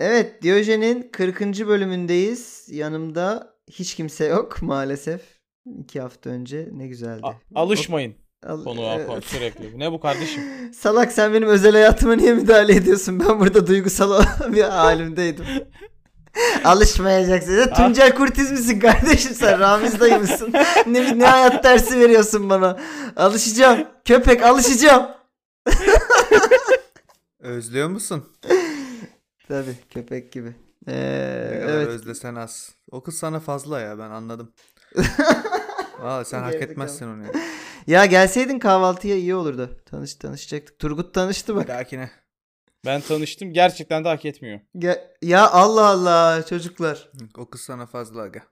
Evet Diyojen'in 40. bölümündeyiz. Yanımda hiç kimse yok maalesef. İki hafta önce ne güzeldi. A- alışmayın Al- konuya Evet. sürekli. Ne bu kardeşim? Salak sen benim özel hayatıma niye müdahale ediyorsun? Ben burada duygusal bir halimdeydim. Alışmayacaksın. Ya, Tuncel Kurtiz misin kardeşim sen? Ramiz dayı mısın? ne, ne hayat dersi veriyorsun bana? Alışacağım. Köpek alışacağım. Özlüyor musun? Tabii köpek gibi. Ee, Ne kadar evet. özlesen az. O kız sana fazla ya ben anladım. Aa sen hak etmezsin onu ya. Ya gelseydin kahvaltıya iyi olurdu. Tanış tanışacaktık. Turgut tanıştı bak. dahakine. Ben tanıştım gerçekten de hak etmiyor. Ge- ya Allah Allah çocuklar. O kız sana fazla aga.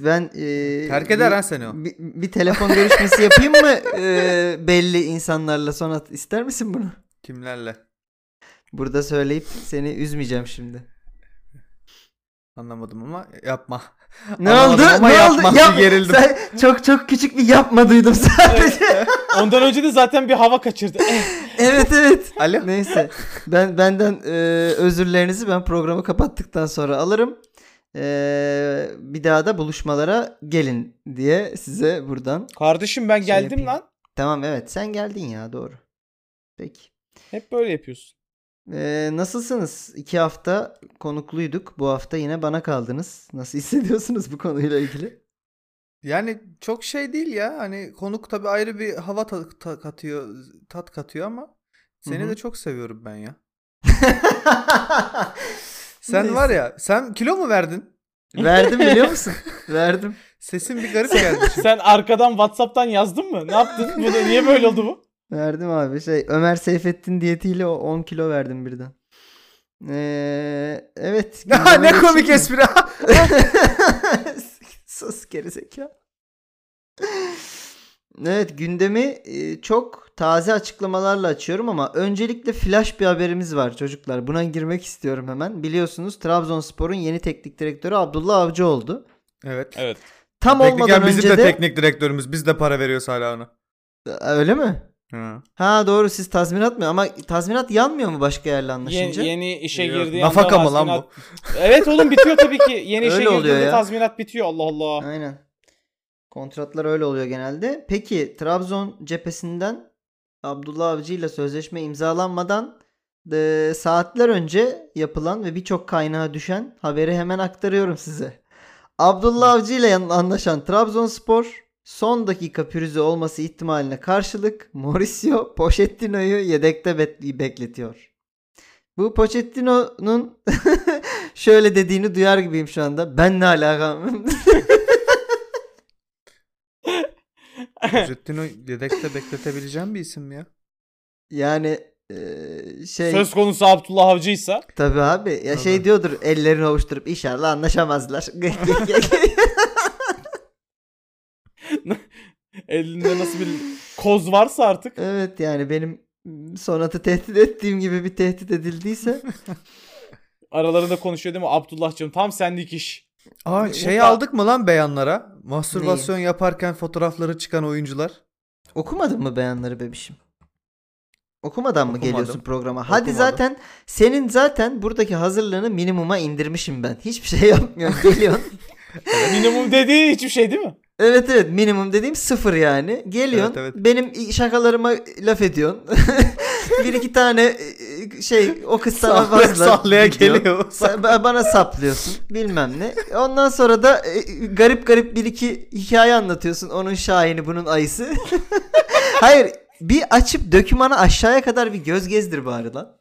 Ben e, Terk eder bir- ha seni o. Bir, bir telefon görüşmesi yapayım mı e, belli insanlarla sonra ister misin bunu? Kimlerle? Burada söyleyip seni üzmeyeceğim şimdi. Anlamadım ama yapma. Ne Anlamadım oldu? ama ne yapma, oldu? Yap- gerildim. Sen çok çok küçük bir yapma duydum sadece. Ondan önce de zaten bir hava kaçırdı. Eh, evet evet. Alo. Neyse. Ben benden e, özürlerinizi ben programı kapattıktan sonra alırım. E, bir daha da buluşmalara gelin diye size buradan. Kardeşim ben Şey geldim yapayım. lan. Tamam evet sen geldin ya doğru. Peki. Hep böyle yapıyorsun. E, nasılsınız? İki hafta konukluyduk. Bu hafta yine bana kaldınız. Nasıl hissediyorsunuz bu konuyla ilgili? Yani çok şey değil ya. Hani konuk tabii ayrı bir hava ta- ta- katıyor, tat katıyor ama seni Hı hı. de çok seviyorum ben ya. Sen Neyse. var ya, sen kilo mu verdin? Verdim biliyor musun? Verdim. Sesin bir garip geldi şimdi. Sen arkadan Whatsapp'tan yazdın mı? Ne yaptın? Bu da, niye böyle oldu bu? Verdim abi. Şey Ömer Seyfettin diyetiyle o 10 kilo verdim birden. Ee, evet. Ne komik espri. Sus gerizekalı. Evet gündemi e, çok taze açıklamalarla açıyorum ama öncelikle flash bir haberimiz var çocuklar. Buna girmek istiyorum hemen. Biliyorsunuz Trabzonspor'un yeni teknik direktörü Abdullah Avcı oldu. evet. Evet. Tam Tekniken olmadan bizim önce de de... teknik direktörümüz. Biz de para veriyoruz hala ona. Öyle mi? Ha. Ha doğru siz tazminat mı? Ama tazminat yanmıyor mu başka yerle anlaşınca? Yeni, yeni işe Yok, girdiği Nafaka anda mı lan tazminat- bu? Evet oğlum bitiyor tabii ki. Yeni işe girdiğinde ya. tazminat bitiyor. Allah Allah. Aynen. Kontratlar öyle oluyor genelde. Peki Trabzon cephesinden Abdullah Avcı ile sözleşme imzalanmadan e, saatler önce yapılan ve birçok kaynağa düşen haberi hemen aktarıyorum size. Abdullah Avcı ile yan- anlaşan Trabzonspor son dakika pürüzü olması ihtimaline karşılık Mauricio Pochettino'yu yedekte bekletiyor. Bu Pochettino'nun şöyle dediğini duyar gibiyim şu anda. Ben ne alakam? Pochettino yedekte bekletebileceğim bir isim mi ya? Yani eee, şey Söz konusu Abdullah Avcı'ysa tabii abi ya Tabii. şey diyordur ellerini ovuşturup inşallah anlaşamazlar. elinde nasıl bir koz varsa artık. evet yani benim Sonat'ı tehdit ettiğim gibi bir tehdit edildiyse Aralarında konuşuyor değil mi? Abdullah'cığım tam sendik iş. Aa şey aldık mı lan beyanlara? Mastürbasyon yaparken fotoğrafları çıkan oyuncular. okumadın mı beyanları bebişim? Okumadan mı Okumadım. geliyorsun programa? Hadi Okumadım. zaten senin zaten buradaki hazırlığını minimuma indirmişim ben. Hiçbir şey yapmıyorsun geliyorsun. Minimum dediği hiçbir şey değil mi? Evet evet minimum dediğim sıfır yani. Geliyorsun Evet, evet. benim şakalarıma laf ediyorsun. bir iki tane e, şey o kız sana Sallaya fazla sallaya geliyor. Bana saplıyorsun bilmem ne. Ondan sonra da e, garip garip bir iki hikaye anlatıyorsun. Onun şahini bunun ayısı. Hayır bir açıp dökümanı aşağıya kadar bir göz gezdir bari lan.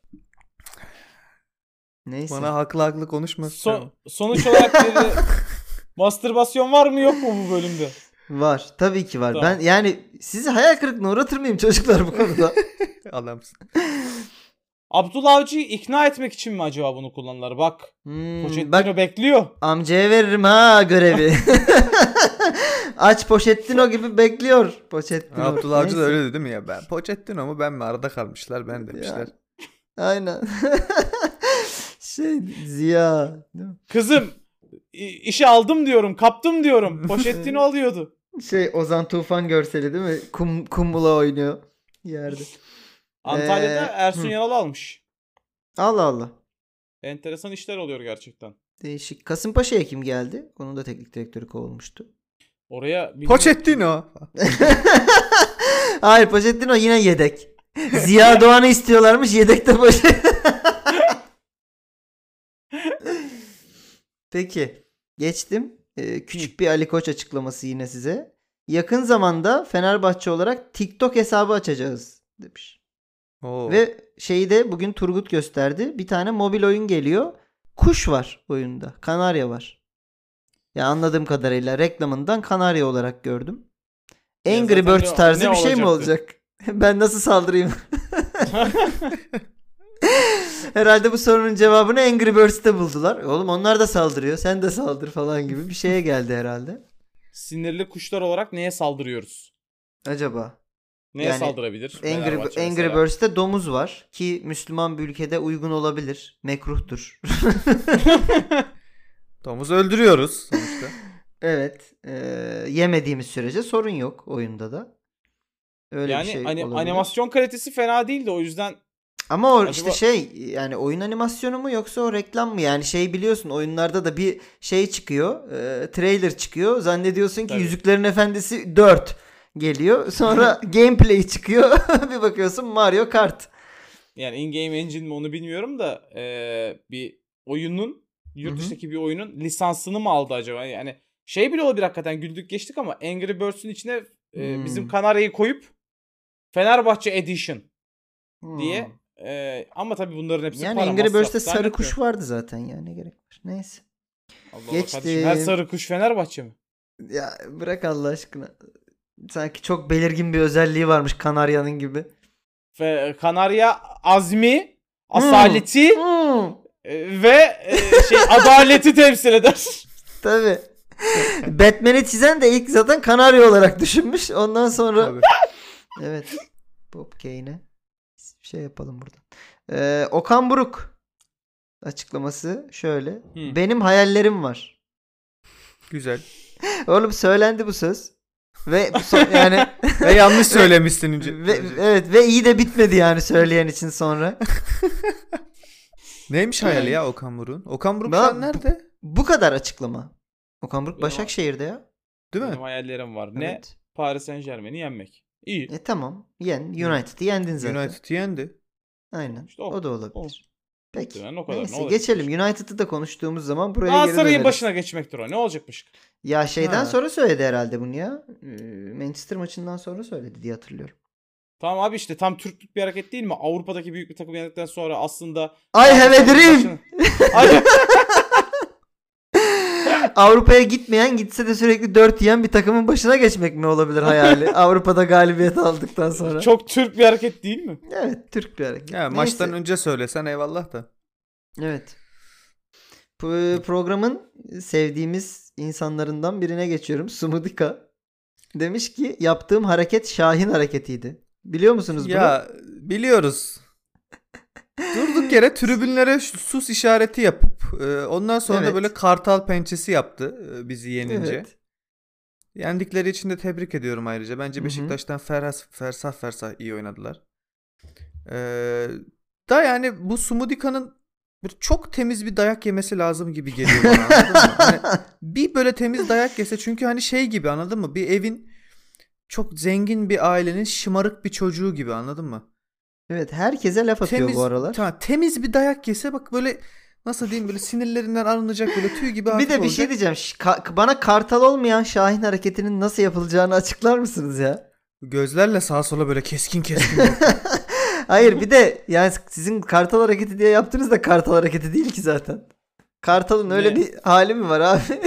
Neyse. Bana haklı haklı konuşma. Son- sonuç olarak dedi, mastürbasyon var mı yok mu bu bölümde? Var. Tabii ki var. Tamam. Ben yani sizi hayal kırıklığına uğratır mıyım çocuklar bu konuda? Adamsın. Abdullah Avcı'yı ikna etmek için mi acaba bunu kullanırlar? Bak Hmm, Pochettino bak bekliyor. amcaya veririm ha görevi. Aç Pochettino gibi bekliyor. Pochettino. Abdullah Avcı da öyle dedi değil mi ya? Ben Pochettino mu ben mi arada kalmışlar ben demişler. Aynen. şey Ziya. Kızım işi aldım diyorum, kaptım diyorum. Pochettino alıyordu. Şey Ozan Tufan görseli değil mi? Kum, kumbula oynuyor yerde. Antalya'da Ee, Ersun hı. Yanal almış. Allah Allah. enteresan işler oluyor gerçekten. Değişik. Kasımpaşa'ya kim geldi? Onun da teknik direktörü kovulmuştu. Oraya bilmiyorum- Pochettino. Hayır Pochettino yine yedek. Ziya Doğan'ı istiyorlarmış yedekte Pochettino. Peki geçtim. Ee, küçük bir Ali Koç açıklaması yine size. Yakın zamanda Fenerbahçe olarak TikTok hesabı açacağız demiş. Oo. Ve şeyi de bugün Turgut gösterdi. Bir tane mobil oyun geliyor. Kuş var oyunda. Kanarya var. Ya anladığım kadarıyla reklamından kanarya olarak gördüm. Angry Birds tarzı ne bir şey mi olacak? ben nasıl saldırayım? Herhalde bu sorunun cevabını Angry Birds'te buldular. Oğlum onlar da saldırıyor. Sen de saldır falan gibi bir şeye geldi herhalde. Sinirli kuşlar olarak neye saldırıyoruz? Acaba? Neye Yani saldırabilir? Angry, Angry? Birds'te domuz var ki Müslüman bir ülkede uygun olabilir. Mekruhtur. Domuz öldürüyoruz sonuçta. evet. eee, yemediğimiz sürece sorun yok oyunda da. Öyle yani bir şey hani olabilir. animasyon kalitesi fena değildi o yüzden Ama o Acaba- işte şey yani oyun animasyonu mu yoksa o reklam mı? Yani şey biliyorsun oyunlarda da bir şey çıkıyor. eee, trailer çıkıyor. Zannediyorsun ki Tabii. Yüzüklerin Efendisi 4 geliyor. Sonra gameplay çıkıyor. bir bakıyorsun Mario Kart. yani in-game engine mi onu bilmiyorum da eee, bir oyunun yurt dışındaki bir oyunun lisansını mı aldı acaba? Yani şey bile olabilir hakikaten güldük geçtik ama Angry Birds'ün içine Hmm. bizim Kanarya'yı koyup Fenerbahçe Edition diye Hmm. eee, ama tabii bunların hepsi Yani para Angry masraf. Birds'te sarı kuş vardı zaten yani ne gerek var. Neyse. Allah Allah Geçtim. kardeşim, her sarı kuş Fenerbahçe mi? Ya bırak Allah aşkına. Sanki çok belirgin bir özelliği varmış Kanarya'nın gibi. Ve Kanarya azmi, asaleti Hmm, e, ve e, şey adaleti temsil eder. tabii. Batman'i çizen de ilk zaten Kanarya olarak düşünmüş. Ondan sonra Tabii. evet. Bob Kane'e şey yapalım burada. Ee, Okan Buruk açıklaması şöyle. Hı. Benim hayallerim var. Güzel. Oğlum söylendi bu söz. Ve bu son- yani Ve yanlış söylemişsin önce. ve, evet ve iyi de bitmedi yani söyleyen için sonra. Neymiş hayali ya Okan Buruk'un? Okan Buruk Ben- nerede? Bu kadar açıklama. Okan Buruk Başakşehir'de ya. Değil mi? Benim hayallerim var. Ne? Evet. Paris Saint Germain'i yenmek. İyi. E tamam. Yen. United'ı yendin zaten. United yendi. Aynen. İşte o, o. da olabilir. Peki. Muhtemelen o kadar. Ne Neyse olacak? geçelim. United'ı da konuştuğumuz zaman buraya geri Galatasaray'ın döneriz. başına geçmektir o. Ne olacakmış? Ya şeyden Ha. sonra söyledi herhalde bunu ya. Ee, Manchester maçından sonra söyledi diye hatırlıyorum. Tamam abi işte tam Türklük bir hareket değil mi? Avrupa'daki büyük bir takım yendikten sonra aslında I have a dream. başına- Avrupa'ya gitmeyen gitse de sürekli 4 yiyen bir takımın başına geçmek mi olabilir hayali? Avrupa'da galibiyet aldıktan sonra. Çok Türk bir hareket değil mi? Evet Türk bir hareket. Ya Neyse. maçtan önce söylesen eyvallah da. Evet. Bu programın sevdiğimiz insanlarından birine geçiyorum. Sumudika. Demiş ki yaptığım hareket Şahin hareketiydi. Biliyor musunuz bunu? Ya biliyoruz. Durduk yere tribünlere sus işareti yapıp e, ondan sonra Evet. da böyle kartal pençesi yaptı e, bizi yenince. Evet. Yendikleri için de tebrik ediyorum ayrıca. Bence. Beşiktaş'tan ferhas, fersah fersah iyi oynadılar. Ee, da yani bu Sumudika'nın çok temiz bir dayak yemesi lazım gibi geliyor bana anladın mı? Hani bir böyle temiz dayak yese çünkü hani şey gibi anladın mı? Bir evin çok zengin bir ailenin şımarık bir çocuğu gibi anladın mı? Evet herkese laf atıyor Temiz, bu aralar. ta- temiz bir dayak yese bak böyle nasıl diyeyim böyle sinirlerinden arınacak böyle tüy gibi bir de bir şey olacak. diyeceğim. Ş- ka- bana kartal olmayan Şahin hareketinin nasıl yapılacağını açıklar mısınız ya? Gözlerle sağa sola böyle keskin keskin. Hayır bir de yani sizin kartal hareketi diye yaptığınız da kartal hareketi değil ki zaten. Kartalın öyle Ne? bir hali mi var abi?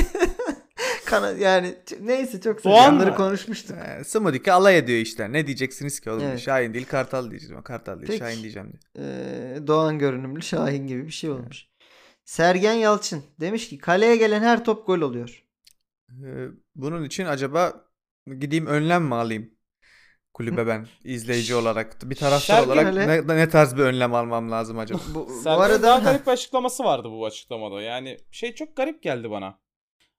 Kana yani neyse çok mı? konuşmuştuk. Ee, Sumudika alay ediyor işte. Ne diyeceksiniz ki oğlum? Evet. Şahin değil Kartal diyeceğim. Kartal değil Peki. Şahin diyeceğim diye. Ee, Doğan görünümlü Şahin gibi bir şey olmuş. Sergen Yalçın demiş ki kaleye gelen her top gol oluyor. Ee, bunun için acaba gideyim önlem mi alayım? Kulübe ben izleyici olarak bir taraftar Sergen olarak öyle- ne, ne tarz bir önlem almam lazım acaba? Bu, bu arada daha garip bir açıklaması vardı bu açıklamada. Yani şey çok garip geldi bana.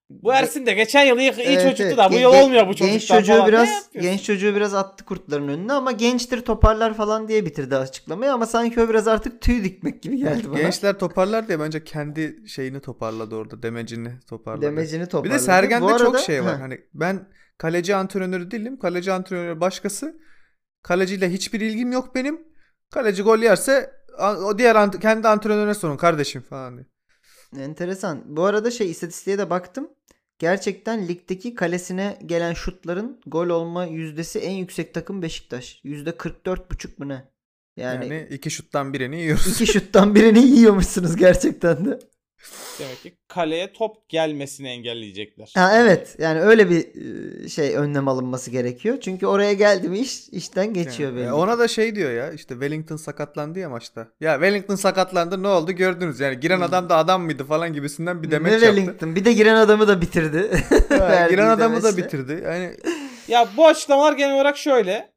Bu Ersin de geçen yıl iyi, iyi Evet, çocuktu evet. da bu yıl olmuyor bu çocuktan Genç çocuğu falan. Biraz genç çocuğu biraz attı kurtların önüne ama gençtir toparlar falan diye bitirdi açıklamayı ama sanki o biraz artık tüy dikmek gibi geldi bana. Gençler toparlar diye bence kendi şeyini toparladı orada. Demecini toparladı. Demecini Bir toparladı. de Sergen'de Bu çok arada- şey var. Heh. Hani ben kaleci antrenörü değilim. Kaleci antrenörü başkası. Kaleciyle hiçbir ilgim yok benim. Kaleci gol yerse o diğer ant- kendi antrenörüne sorun kardeşim falan diye. Enteresan. Bu arada şey istatistiğe de baktım. Gerçekten ligdeki kalesine gelen şutların gol olma yüzdesi en yüksek takım Beşiktaş. Yüzde 44,5 mu ne? Yani, Yani, iki şuttan birini yiyoruz. iki şuttan birini yiyormuşsunuz gerçekten de. Demek ki kaleye top gelmesini engelleyecekler. Ha evet. Yani öyle bir e, şey önlem alınması gerekiyor. Çünkü oraya geldi mi iş işten geçiyor Yani, belli. e, ona da şey diyor ya işte Wellington sakatlandı ya maçta. Ya Wellington sakatlandı ne oldu gördünüz yani giren Hmm. adam da adam mıydı falan gibisinden bir ne demeç yaptı. Wellington. Bir de giren adamı da bitirdi. Ha, giren adamı da demeçle. bitirdi. Yani Ya bu açıklamalar genel olarak şöyle.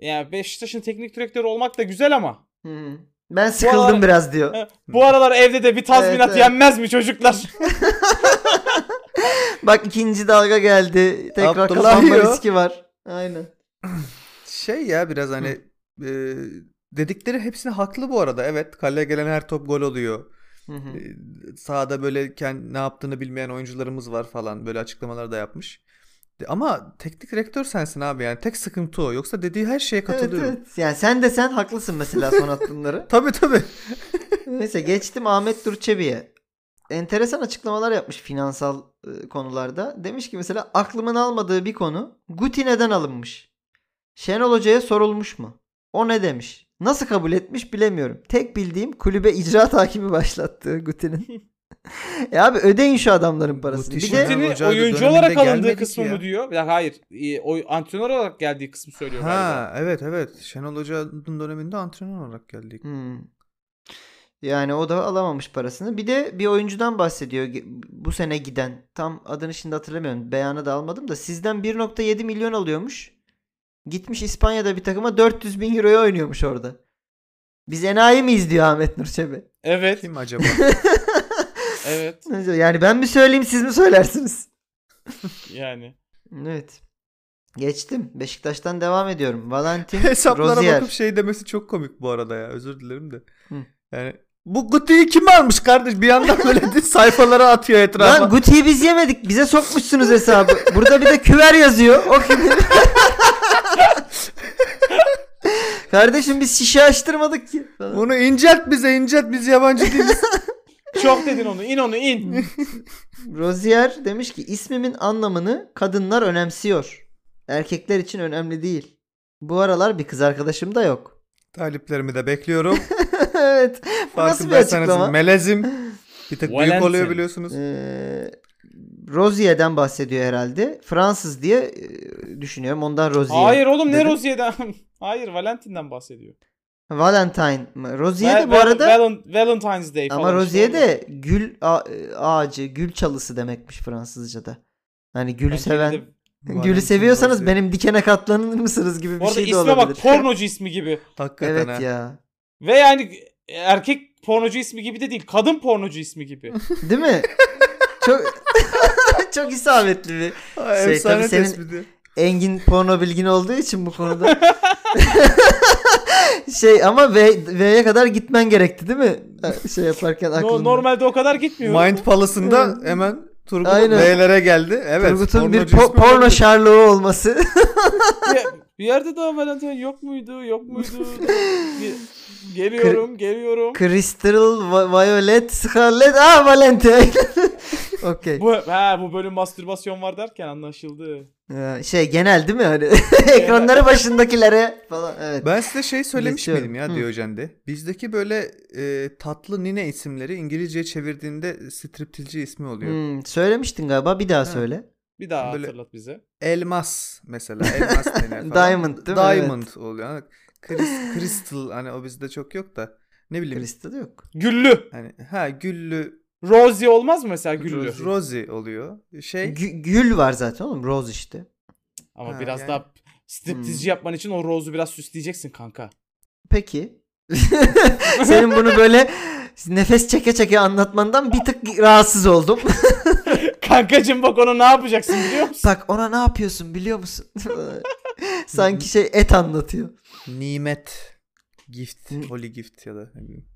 Yani Beşiktaş'ın teknik direktörü olmak da güzel ama Hı hı. Ben sıkıldım aralar- biraz diyor. bu aralar evde de bir tazminat Evet, evet. yenmez mi çocuklar? Bak ikinci dalga geldi. Tekrar Abdullah kapanma yiyor. riski var. Aynen. şey ya biraz hani e, dedikleri hepsine haklı bu arada. Evet kaleye gelen her top gol oluyor. Hı hı. E, sahada böyle kend- ne yaptığını bilmeyen oyuncularımız var falan böyle açıklamalar da yapmış. Ama teknik direktör sensin abi yani tek sıkıntı o. Yoksa dediği her şeye Evet, katılıyorum. evet. Yani sen de sen haklısın mesela son attığınları. Tabii tabii. Neyse geçtim Ahmet Durçebi'ye. Enteresan açıklamalar yapmış finansal e, konularda. Demiş ki mesela aklımın almadığı bir konu Guti neden alınmış? Şenol Hoca'ya sorulmuş mu? O ne demiş? Nasıl kabul etmiş bilemiyorum. Tek bildiğim kulübe icraat hakimi başlattı Guti'nin. E abi ödeyin şu adamların parasını. Bir de oyuncu olarak alındığı kısmı ya. mı diyor? Dakika, hayır. E, oy, antrenör olarak geldiği kısmı söylüyor galiba. Ha evet evet. Şenol Hoca'nın döneminde antrenör olarak geldi. Hmm. Yani o da alamamış parasını. Bir de bir oyuncudan bahsediyor bu sene giden. Tam adını şimdi hatırlamıyorum. Beyanı da almadım da sizden 1.7 milyon alıyormuş. Gitmiş İspanya'da bir takıma 400 bin euroya oynuyormuş orada. Biz enayi miyiz diyor Ahmet Nur Çebi. Evet. Kim acaba? Evet. Yani ben mi söyleyeyim siz mi söylersiniz? Yani. Evet. Geçtim. Beşiktaş'tan devam ediyorum. Valentin Hesaplara Rozier. bakıp şey demesi çok komik bu arada ya. Özür dilerim de. Hı. Yani bu Guti'yi kim almış kardeş? Bir yandan böyle sayfalara atıyor etrafa. Lan Guti'yi biz yemedik. Bize sokmuşsunuz hesabı. Burada bir de küver yazıyor. O kimin? Kardeşim biz şişe açtırmadık ki. falan. Bunu incelt bize incelt biz yabancı değiliz. Çok dedin onu. İn onu in. Rozier demiş ki ismimin anlamını kadınlar önemsiyor. Erkekler için önemli değil. Bu aralar bir kız arkadaşım da yok. Taliplerimi de bekliyorum. evet. Bu nasıl bir açıklama? melezim. Bir tık büyük Valentin. oluyor biliyorsunuz. Ee, Rozier'den bahsediyor herhalde. Fransız diye e, düşünüyorum. Ondan Rozier. Hayır oğlum ne dedim. Rozier'den? Hayır Valentin'den bahsediyor. Valentine mı? Rozier de Val- bu Val- arada Valen- Valentine's Day falan. ama işte Rozier orada. de gül a- ağacı, gül çalısı demekmiş Fransızca'da. Hani gülü Bence seven, de- gülü seviyorsanız Rozier. benim dikene katlanır mısınız gibi bir Bu arada şey de isme olabilir. bak pornocu ismi gibi. Hakikaten evet ha. ya. Ve yani erkek pornocu ismi gibi de değil. Kadın pornocu ismi gibi. Değil mi? Çok çok isabetli bir Ha, Şey, tabii senin- tespiti. Engin porno bilgin olduğu için bu konuda. şey ama V, V'ye kadar gitmen gerekti değil mi? Şey yaparken No- aklında. normalde o kadar gitmiyor. Mind Palace'ında hemen Turgut. B'lere geldi. Evet. Turgut'un bir po- porno şarlığı olması. bir, bir yerde daha Valentine yok muydu? Yok muydu? Geliyorum, geliyorum. Crystal, Vi- Violet, Scarlet, ah Valentine. Okey. Bu ha bu bölüm mastürbasyon var derken anlaşıldı. Ya, Şey genel değil mi hani? Ekranları başındakilere falan. Evet. Ben size şey söylemiş Geçiyorum. miydim ya. Diyojen'de? Bizdeki böyle e, tatlı nine isimleri İngilizceye çevirdiğinde striptilci ismi oluyor. Hmm, söylemiştin galiba bir daha söyle. Bir daha Böyle- hatırlat bize. Elmas mesela. Elmas denen falan. Diamond değil mi? Diamond oluyor. Hani Kris- Crystal hani o bizde çok yok da. Ne bileyim. Crystal yok. Güllü. Hani ha güllü Rosie olmaz mı mesela güllü? Rosie. Rosie oluyor. Şey Gü- gül var zaten oğlum. Rose işte. Ama Ha, biraz yani- daha striptizci yapman için o Rose'u biraz süsleyeceksin kanka. Peki. Senin bunu böyle nefes çeke çeke anlatmandan bir tık rahatsız oldum. Kankacım bak ona ne yapacaksın biliyor musun? Bak ona ne yapıyorsun biliyor musun? Sanki şey et anlatıyor. Nimet. Gift. Holy gift ya da ne bileyim.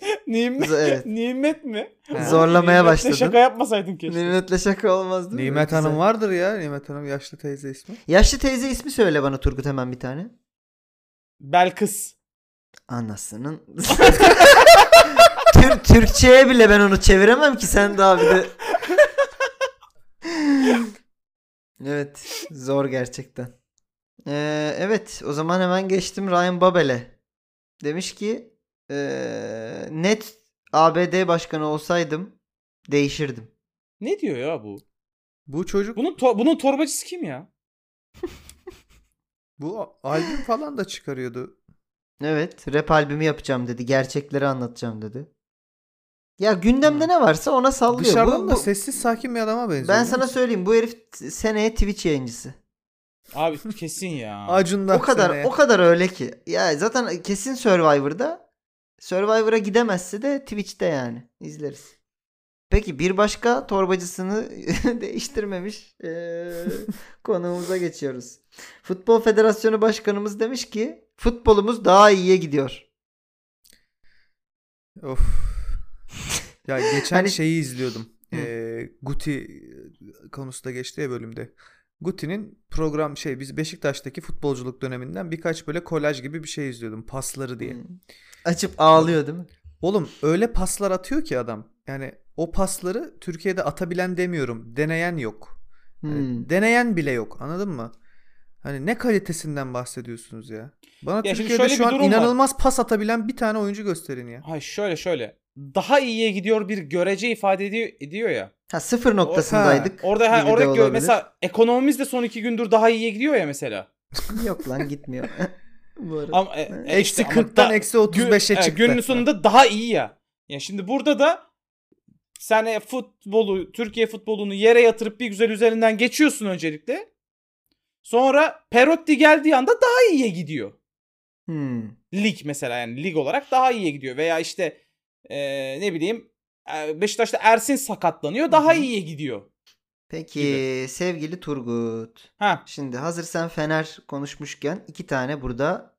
Nimet, Evet. nimet mi? Ha. Zorlamaya Nimetle başladın. şaka yapmasaydın keşke. Nimet'le şaka olmaz değil mi? Nimet Güzel. Hanım vardır ya. Nimet Hanım yaşlı teyze ismi. Yaşlı teyze ismi söyle bana Turgut hemen bir tane. Belkıs. Anasının. Tür- Türkçe'ye bile ben onu çeviremem ki sen daha bir de. evet zor gerçekten. Ee, evet o zaman hemen geçtim Ryan Babel'e. Demiş ki ee, net ABD başkanı olsaydım değişirdim. Ne diyor ya bu? Bu çocuk Bunun to- bunun torbacısı kim ya? bu albüm falan da çıkarıyordu. Evet rap albümü yapacağım dedi. Gerçekleri anlatacağım dedi. Ya gündemde Hmm. ne varsa ona sallıyor. Dışarıdan Bu- da bu- sessiz sakin bir adama benziyor. ben sana söyleyeyim bu herif seneye Twitch yayıncısı. Abi kesin ya. Acun'da o kadar seneye. o kadar öyle ki. Ya zaten kesin Survivor'da. Survivor'a gidemezse de Twitch'te yani izleriz. Peki bir başka torbacısını değiştirmemiş eee, konuğumuza geçiyoruz. Futbol Federasyonu Başkanımız demiş ki futbolumuz daha iyiye gidiyor. Of. Ya geçen Hani- şeyi izliyordum. Ee, Guti konusu da geçti ya bölümde. Guti'nin program şey biz Beşiktaş'taki futbolculuk döneminden birkaç böyle kolaj gibi bir şey izliyordum. Pasları diye. Hmm. Açıp ağlıyor değil mi? Oğlum öyle paslar atıyor ki adam. Yani o pasları Türkiye'de atabilen demiyorum. Deneyen yok. Hani Hmm. deneyen bile yok. Anladın mı? Hani ne kalitesinden bahsediyorsunuz ya? Bana Ya Türkiye'de şöyle şu an durum var. inanılmaz pas atabilen bir tane oyuncu gösterin ya. Hayır şöyle şöyle. Daha iyiye gidiyor bir görece ifade ediyor, ediyor ya. Ha sıfır noktasındaydık. Orada ha, orada gö- olabilir. mesela ekonomimiz de son iki gündür daha iyiye gidiyor ya mesela. Yok lan gitmiyor. Bu arada. Ama, e, e, Eksi işte ama 40'tan da- eksi 35'e Gün- e, çıktı. Günün sonunda daha iyi ya. Ya şimdi burada da sen e, futbolu, Türkiye futbolunu yere yatırıp bir güzel üzerinden geçiyorsun öncelikle. Sonra Perotti geldiği anda daha iyiye gidiyor. Hmm. Lig mesela yani lig olarak daha iyiye gidiyor. Veya işte e, ne bileyim e, Beşiktaş'ta Ersin sakatlanıyor daha Hı hı. iyiye gidiyor. Peki Gibi. sevgili Turgut. Ha Şimdi hazır sen Fener konuşmuşken iki tane burada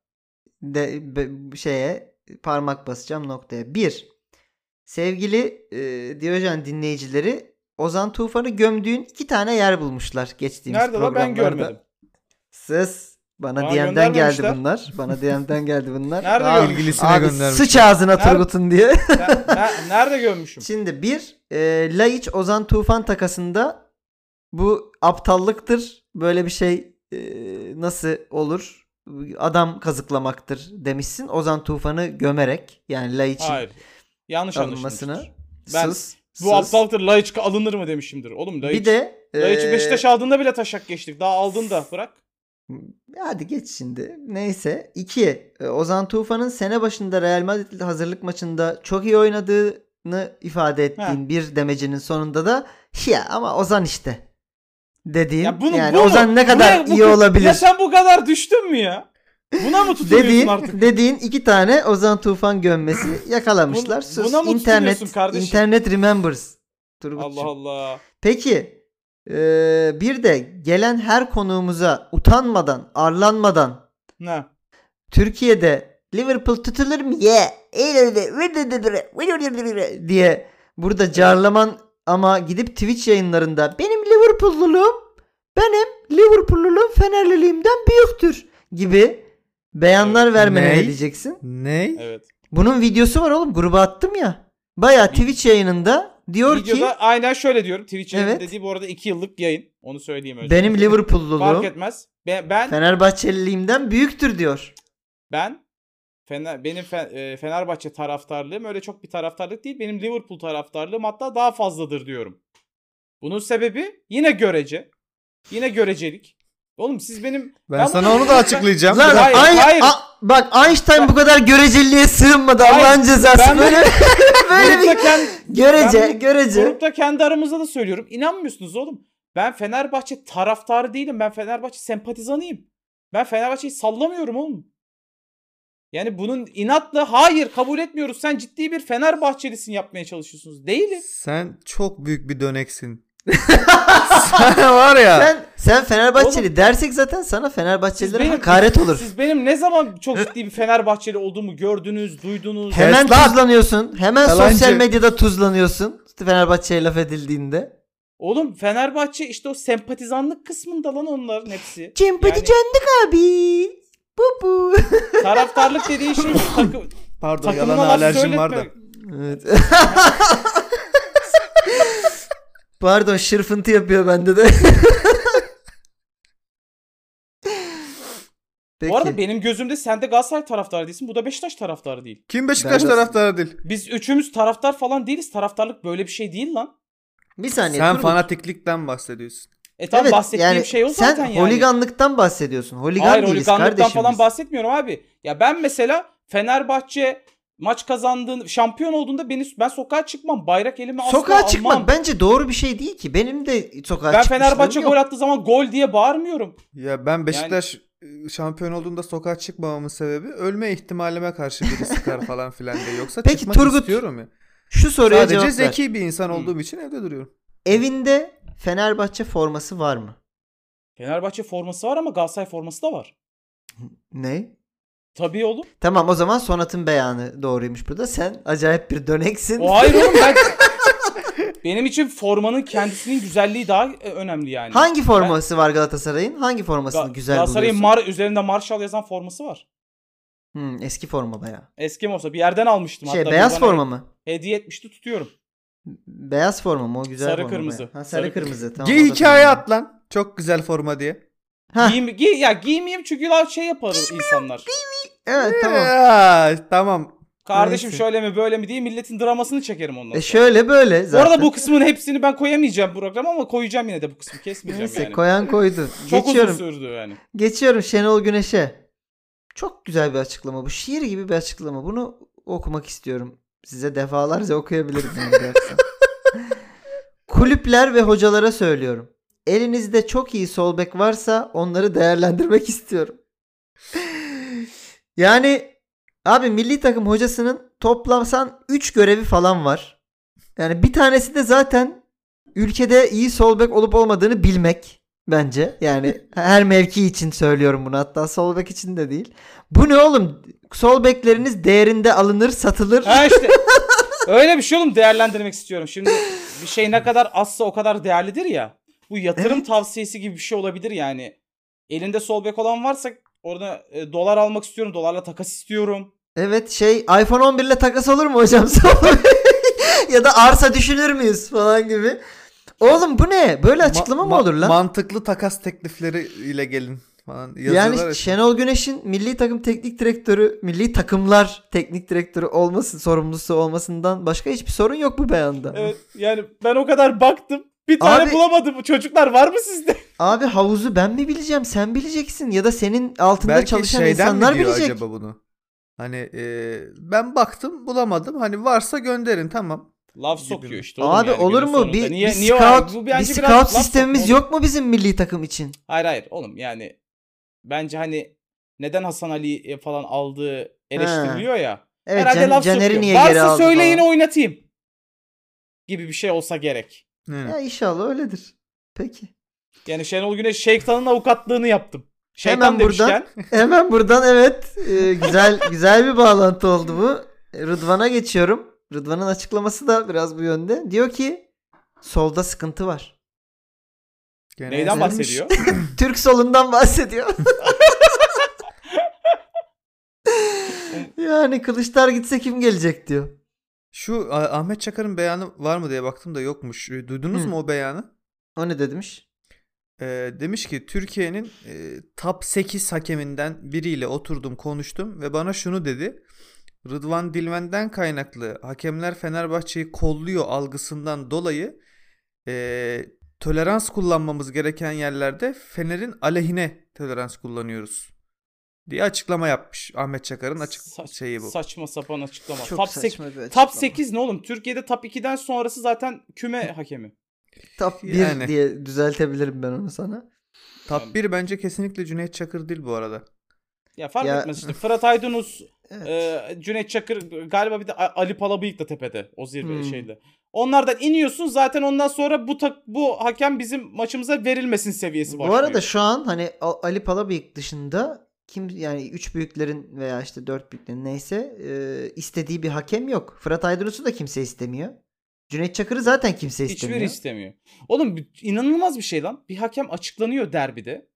de, be- şeye parmak basacağım noktaya. Bir, sevgili e, Diyojen dinleyicileri Ozan Tufan'ı gömdüğün iki tane yer bulmuşlar geçtiğimiz nerede lan ben programlarda. görmedim. Sus. Bana Bana DM'den geldi bunlar. Bana DM'den geldi bunlar. Nerede görmüşüm? İlgilisine Abi göndermiş. sıç ağzına Nerede? Turgut'un diye. Ben- ben- nerede görmüşüm? Şimdi bir e, Laiç Ozan Tufan takasında bu aptallıktır. Böyle bir şey e, nasıl olur? Adam kazıklamaktır demişsin. Ozan Tufan'ı gömerek yani Laiç'in Hayır. Yanlış alınmasını. Ben Sus, Bu sus. aptallıktır Laiçka alınır mı demişimdir. Oğlum Laiç, Bir de Laiç'i e, Beşiktaş aldığında bile taşak geçtik. Daha aldın da bırak. Hadi geç şimdi. Neyse. 2. Ozan Tufan'ın sene başında Real Madrid hazırlık maçında çok iyi oynadığını ifade ettiğin bir demecinin sonunda da ya ama Ozan işte dediğin Ya bunu, yani bu mu? Ozan ne kadar Buna- bu- iyi olabilir Ya sen bu kadar düştün mü ya? Buna mı tutuluyorsun dediğin artık? dediğin iki tane Ozan Tufan gömmesi yakalamışlar. Bun- Sus, buna mı internet kardeşim? internet remembers. Turgut'cum. Allah Allah. Peki eee, bir de gelen her konuğumuza utanmadan, arlanmadan Ne? Türkiye'de Liverpool tutulur mu? Ye. diye burada carlaman ama gidip Twitch yayınlarında benim Liverpoolluluğum benim Liverpoolluluğum Fenerliliğimden büyüktür gibi beyanlar vermene ne Ney? diyeceksin? Ne? Evet. Bunun videosu var oğlum gruba attım ya. Baya Twitch yayınında diyor Videoda ki aynen şöyle diyorum. Twitch yayını Evet. dediği bu arada 2 yıllık yayın. Onu söyleyeyim önce. benim Fark Liverpoolluluğum etmez. Ben ben, Fenerbahçeliliğimden büyüktür diyor. ben Fener, benim Fe- e, Fenerbahçe taraftarlığım öyle çok bir taraftarlık değil. Benim Liverpool taraftarlığım hatta daha fazladır diyorum. Bunun sebebi yine görece. Yine görecelik. Oğlum siz benim Ben, Ben sana onu da açıklayacağım. Lan Hayır, Ay- hayır. A- bak Einstein bu kadar göreceliliğe sığınmadı Allah'ın cezası. ben- böyle böyle grupta, bir kend- görece ben görece. grupta kendi aramızda da söylüyorum. İnanmıyorsunuz oğlum. Ben Fenerbahçe taraftarı değilim. Ben Fenerbahçe sempatizanıyım. Ben Fenerbahçe'yi sallamıyorum oğlum. Yani bunun inatla hayır kabul etmiyoruz. Sen ciddi bir Fenerbahçelisin yapmaya çalışıyorsunuz. Değilim. Sen çok büyük bir döneksin. Sen var ya. Sen sen Fenerbahçeli dersek zaten sana Fenerbahçelilere benim- hakaret olur. Siz benim ne zaman çok ciddi bir Fenerbahçeli olduğumu gördünüz, duydunuz. Hemen Kes lan! tuzlanıyorsun. Hemen Yalancı. sosyal medyada tuzlanıyorsun. Fenerbahçe'ye laf edildiğinde. Oğlum Fenerbahçe işte o sempatizanlık kısmında lan onların hepsi. Cimpati Yani- abi. Bu bu. Taraftarlık dediğin şey takım, Pardon yalan alerjim var da. Evet. Pardon şırfıntı yapıyor bende de. Peki. Bu arada benim gözümde sen de Galatasaray taraftarı değilsin. Bu da Beşiktaş taraftarı değil. Kim Beşiktaş Ben de- taraftarı değil? Biz üçümüz taraftar falan değiliz. Taraftarlık böyle bir şey değil lan. bir saniye. Sen fanatiklikten bahsediyorsun. E tamam Evet, bahsettiğim yani şey o sen zaten yani. holiganlıktan bahsediyorsun. Holigan Hayır değiliz holiganlıktan kardeşim falan biz. bahsetmiyorum abi. Ya ben mesela Fenerbahçe maç kazandığında şampiyon olduğunda beni ben sokağa çıkmam. Bayrak elime asla Sokağa almam. çıkmak bence doğru bir şey değil ki. Benim de sokağa ben Fenerbahçe yok. gol attığı zaman gol diye bağırmıyorum. Ya ben Beşiktaş e, şampiyon olduğunda sokağa çıkmamamın sebebi ölme ihtimalime karşı biri sıkar falan filan diye. Yoksa Peki, çıkmak Turgut, istiyorum ya. Şu soruya Sadece cevap ver. zeki bir insan olduğum için evde duruyorum. Evinde Fenerbahçe forması var mı? Fenerbahçe forması var ama Galatasaray forması da var. Ne? Tabii oğlum. Tamam o zaman Sonat'ın beyanı doğruymuş burada. Sen acayip bir döneksin. O hayır oğlum ben benim için formanın kendisinin güzelliği daha e, önemli yani. Hangi forması var Galatasaray'ın? Hangi formasını Ga- güzel Galatasaray'ın buluyorsun? Mar üzerinde Marshall yazan forması var. Hmm, eski forma baya. Eski olsa bir yerden almıştım Şey hatta. beyaz forma mı? Hediye etmişti tutuyorum. Beyaz forma mı? O güzel Sarı forma kırmızı. bayağı. Ha, sarı, Sarı kırmızı. Tamam, Giy hikaye tamam. at lan. Çok güzel forma diye. Giyim, giy, ya giymeyeyim çünkü şey yapar insanlar. Evet tamam. Ya, tamam. Kardeşim Neyse. şöyle mi böyle mi diye milletin dramasını çekerim ondan E sonra. şöyle böyle Bu zaten. arada bu kısmın hepsini ben koyamayacağım programa ama koyacağım yine de bu kısmı kesmeyeceğim Neyse yani. koyan koydu. Çok Geçiyorum. uzun sürdü yani. Geçiyorum Şenol Güneş'e. Çok güzel bir açıklama bu. Şiir gibi bir açıklama. Bunu okumak istiyorum. Size defalarca okuyabilirim. Kulüpler ve hocalara söylüyorum. Elinizde çok iyi sol bek varsa onları değerlendirmek istiyorum. Yani abi milli takım hocasının toplamsan 3 görevi falan var. Yani bir tanesi de zaten ülkede iyi sol bek olup olmadığını bilmek bence. Yani her mevki için söylüyorum bunu hatta sol bek için de değil. Bu ne oğlum? Sol bekleriniz değerinde alınır, satılır. Ha işte öyle bir şey oğlum değerlendirmek istiyorum. Şimdi bir şey ne kadar azsa o kadar değerlidir ya. Bu yatırım Evet. tavsiyesi gibi bir şey olabilir yani. Elinde sol bek olan varsa orada e, dolar almak istiyorum. Dolarla takas istiyorum. Evet şey iPhone 11 ile takas olur mu hocam? ya da arsa düşünür müyüz falan gibi. Oğlum bu ne? Böyle açıklama mı Ma- olur lan? Mantıklı takas teklifleri ile gelin falan. Yani ya. Şenol Güneş'in milli takım teknik direktörü, milli takımlar teknik direktörü olması, sorumlusu olmasından başka hiçbir sorun yok bu beyanda. Evet yani ben o kadar baktım. Bir tane Abi- bulamadım. Bu Çocuklar var mı sizde? Abi havuzu ben mi bileceğim, sen bileceksin ya da senin altında Belki çalışan şeyden insanlar mi diyor bilecek. acaba bunu? Hani e, ben baktım bulamadım. Hani varsa gönderin tamam. Laf sokuyor işte. oğlum Abi yani olur günün mu? sonunda. Bir, niye, bir niye o- scout, bu bir bence biraz scout laf sistemimiz sokma oğlum. yok mu bizim milli takım için? Hayır hayır oğlum yani bence hani neden Hasan Ali falan aldığı eleştiriliyor ya. Evet, Herhalde Can- laf Caner'i sokuyor. niye Varsa geri aldı söyleyin falan. oynatayım. Gibi bir şey olsa gerek. Yani. Ya inşallah öyledir. Peki. Yani Şenol Güneş Şeytan'ın avukatlığını yaptım. Şeytan Hemen buradan- demişken. Hemen buradan evet e, güzel güzel bir bağlantı oldu bu. Rıdvan'a geçiyorum. Rıdvan'ın açıklaması da biraz bu yönde. Diyor ki solda sıkıntı var. Gene Neyden ezilmiş. bahsediyor? Türk solundan bahsediyor. yani Kılıçlar gitse kim gelecek diyor. Şu Ahmet Çakar'ın beyanı var mı diye baktım da yokmuş. E, Duydunuz Hı. mu o beyanı? O ne demiş? E, demiş ki Türkiye'nin e, top 8 hakeminden biriyle oturdum konuştum ve bana şunu dedi. Rıdvan Dilmen'den kaynaklı hakemler Fenerbahçe'yi kolluyor algısından dolayı e, tolerans kullanmamız gereken yerlerde Fener'in aleyhine tolerans kullanıyoruz diye açıklama yapmış. Ahmet Çakar'ın açık Saç- şeyi bu. Saçma sapan açıklama. Çok top, saçma bir açıklama. top 8 ne oğlum? Türkiye'de top 2'den sonrası zaten küme hakemi. Top 1 Yani. diye düzeltebilirim ben onu sana. Top 1 bence kesinlikle Cüneyt Çakır değil bu arada. Ya fark Ya- etmez işte. Fırat Aydınus, Evet. e, Cüneyt Çakır galiba bir de Ali Palabıyık da tepede o zirve Hmm. şeyde. Onlardan iniyorsun zaten ondan sonra bu tak, bu hakem bizim maçımıza verilmesin seviyesi Bu başlıyor. arada şu an hani Ali Palabıyık dışında kim yani üç büyüklerin veya işte dört büyüklerin neyse e, istediği bir hakem yok. Fırat Aydınus'u da kimse istemiyor. Cüneyt Çakır'ı zaten kimse istemiyor. Hiçbiri istemiyor. Oğlum inanılmaz bir şey lan. Bir hakem açıklanıyor derbide.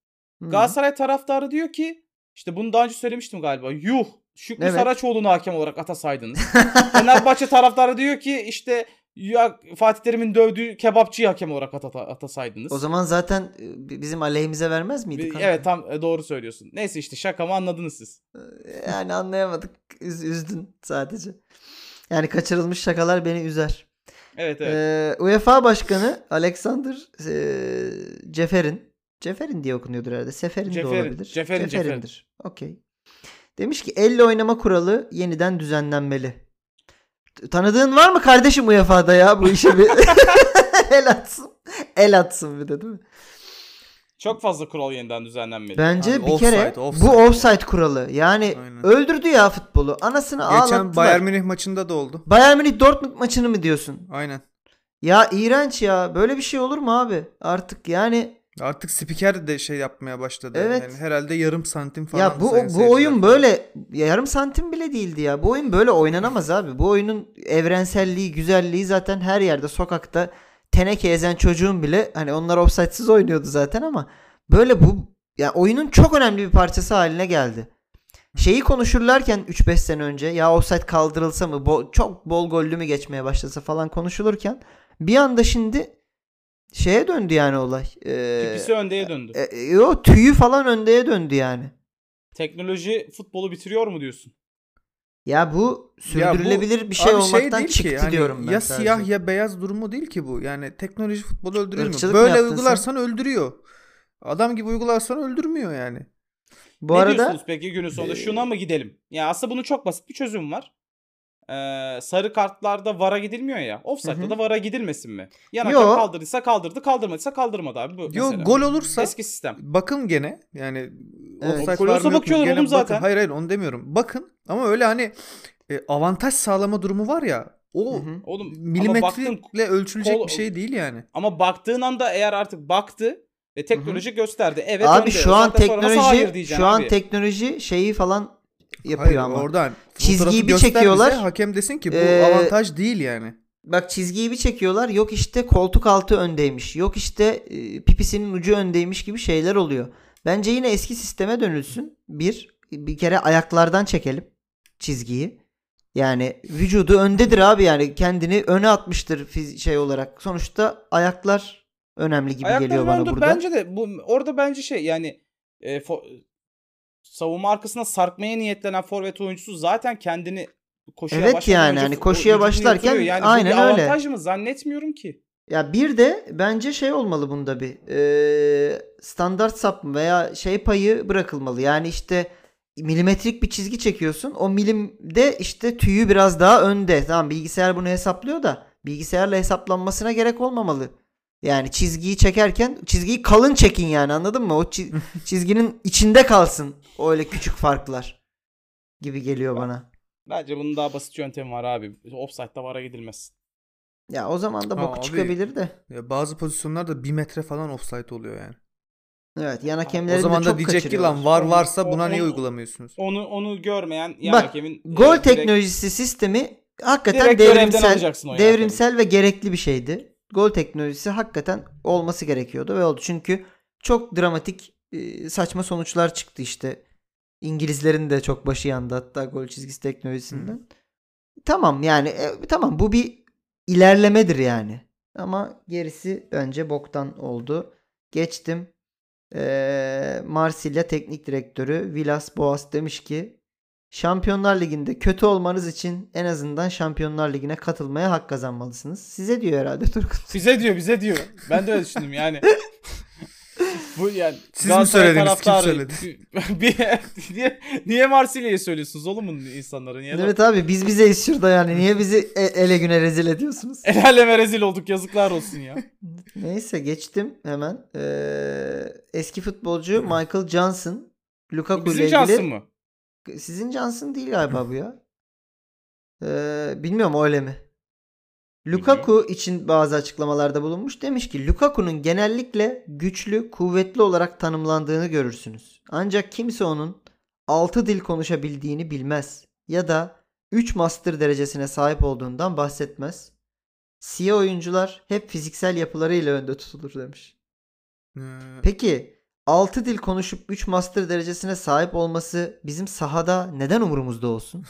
Hı. Galatasaray taraftarı diyor ki işte bunu daha önce söylemiştim galiba. Yuh Şükrü Evet. Saraçoğlu'nu hakem olarak atasaydınız. Fenerbahçe taraftarı diyor ki işte ya Fatih Terim'in dövdüğü kebapçıyı hakem olarak ata- atasaydınız. O zaman zaten e, bi- bizim aleyhimize vermez miydi? Kanka? Evet tam e, doğru söylüyorsun. Neyse işte şakamı anladınız siz. Yani anlayamadık. Üz- üzdün sadece. Yani kaçırılmış şakalar beni üzer. Evet evet. Ee, UEFA Başkanı Alexander e, Ceferin. Ceferin diye okunuyordur herhalde. Seferin de Ceferin, olabilir. Ceferin, Ceferin'dir. Okey. Demiş ki elle oynama kuralı yeniden düzenlenmeli. Tanıdığın var mı kardeşim UEFA'da ya bu işe bir el atsın. El atsın bir de değil mi? Çok fazla kural yeniden düzenlenmeli. Bence Abi bir offside, kere offside. bu offside kuralı. Yani Aynen. öldürdü ya futbolu. Anasını ağlattılar. Geçen Bayern Münih maçında da oldu. Bayern Münih Dortmund maçını mı diyorsun? Aynen. Ya iğrenç ya. Böyle bir şey olur mu abi? Artık yani Artık spiker de şey yapmaya başladı. Evet. Yani herhalde yarım santim falan. ya bu bu seyirciler. oyun böyle ya yarım santim bile değildi ya. Bu oyun böyle oynanamaz abi. Bu oyunun evrenselliği, güzelliği zaten her yerde sokakta teneke ezen çocuğun bile hani onlar offside'siz oynuyordu zaten ama böyle bu ya oyunun çok önemli bir parçası haline geldi. Şeyi konuşurlarken 3-5 sene önce ya offside kaldırılsa mı bo- çok bol gollü mü geçmeye başlasa falan konuşulurken bir anda şimdi şeye döndü yani olay. Ee, Pipisi öndeye döndü. e, e, yo tüyü falan öndeye döndü yani. Teknoloji futbolu bitiriyor mu diyorsun? Ya bu Ya bu- sürdürülebilir bir şey Abi olmaktan ki, çıktı hani diyorum ben Ya sadece. siyah ya beyaz durumu değil ki bu. Yani teknoloji futbolu öldürüyor mu? Irkçılık Böyle uygularsan öldürüyor. Adam gibi uygularsan öldürmüyor yani. Bu ne arada diyorsunuz peki günün sonunda? Şuna mı gidelim? Ya aslında bunun çok basit bir çözüm var. Ee, sarı kartlarda VAR'a gidilmiyor ya. Offside'da da VAR'a gidilmesin mi? Yan Yo. kaldırdıysa kaldırdı, kaldırmadıysa kaldırmadı abi. Bu Yo mesela. gol olursa Eski sistem. bakın gene yani Evet. offside Gol var olsa mı yok mu? bakıyorlar Gene oğlum bakın. zaten. Hayır hayır onu demiyorum. Bakın ama öyle hani e, avantaj sağlama durumu var ya o Hı hı. Oğlum ama baktın, milimetreyle ölçülecek kol- bir şey değil yani. ama baktığın anda eğer artık baktı ve teknoloji gösterdi. Evet abi şu an Zaten hayır teknoloji diyeceksin şu an abi? teknoloji şeyi falan yapıyor Hayır ama. oradan Çizgiyi bir çekiyorlar. bize, hakem desin ki bu Ee, avantaj değil yani. Bak çizgiyi bir çekiyorlar. Yok işte koltuk altı öndeymiş. Yok işte e, pipisinin ucu öndeymiş gibi şeyler oluyor. Bence yine eski sisteme dönülsün. Bir, bir kere ayaklardan çekelim çizgiyi. Yani vücudu öndedir abi yani kendini öne atmıştır fiz- şey olarak. Sonuçta ayaklar önemli gibi Ayakları geliyor bana döndü. burada. Bence de bu orada bence şey yani e, fo- savunma arkasına sarkmaya niyetlenen forvet oyuncusu zaten kendini koşuya Evet başlamadan yani önce hani koşuya başlarken yani aynen bir öyle. avantaj mı zannetmiyorum ki. Ya bir de bence şey olmalı bunda bir eee, standart sap veya şey payı bırakılmalı. Yani işte milimetrik bir çizgi çekiyorsun. O milimde işte tüyü biraz daha önde. Tamam bilgisayar bunu hesaplıyor da bilgisayarla hesaplanmasına gerek olmamalı. Yani çizgiyi çekerken çizgiyi kalın çekin yani anladın mı? O çi- çizginin içinde kalsın o öyle küçük farklar gibi geliyor bana. Bence bunun daha basit yöntemi var abi. Offside'da VAR'a gidilmez. Ya o zaman da boku abi. çıkabilir de. Ya bazı pozisyonlarda bir metre falan offside oluyor yani. Evet yan O hakemleri de zaman da diyecek ki lan var varsa buna onu- niye uygulamıyorsunuz? Onu onu görmeyen yan Bak, hakemin e, Gol direkt- teknolojisi sistemi hakikaten devrimsel o devrimsel ve gerekli bir şeydi. Gol teknolojisi hakikaten olması gerekiyordu ve oldu. Çünkü çok dramatik e, saçma sonuçlar çıktı işte. İngilizlerin de çok başı yandı hatta gol çizgisi teknolojisinden. Tamam yani e, tamam bu bir ilerlemedir yani. Ama gerisi bence boktan oldu. Geçtim. Ee, Marsilya teknik direktörü Vilas Boas demiş ki Şampiyonlar Ligi'nde kötü olmanız için en azından Şampiyonlar Ligi'ne katılmaya hak kazanmalısınız. Size diyor herhalde Turgut. Bize diyor bize diyor. Ben de öyle düşündüm yani. Bu yani Siz mi söylediniz, kim söyledi? Bir, niye, niye Marsilya'yı söylüyorsunuz oğlum bunun insanlara? Niye Evet abi biz bizeyiz şurada yani. Niye bizi e- ele güne rezil ediyorsunuz? El aleme rezil olduk yazıklar olsun ya. Neyse geçtim hemen. Ee, eski futbolcu Michael Johnson Lukaku ile ilgili Johnson mı? Sizin Johnson değil galiba bu ya. Ee, bilmiyorum öyle mi? Lukaku için bazı açıklamalarda bulunmuş. Demiş ki Lukaku'nun genellikle güçlü, kuvvetli olarak tanımlandığını görürsünüz. Ancak kimse onun 6 dil konuşabildiğini bilmez ya da 3 master derecesine sahip olduğundan bahsetmez. Siyah oyuncular hep fiziksel yapılarıyla önde tutulur demiş. Ee, Peki 6 dil konuşup 3 master derecesine sahip olması bizim sahada neden umurumuzda olsun?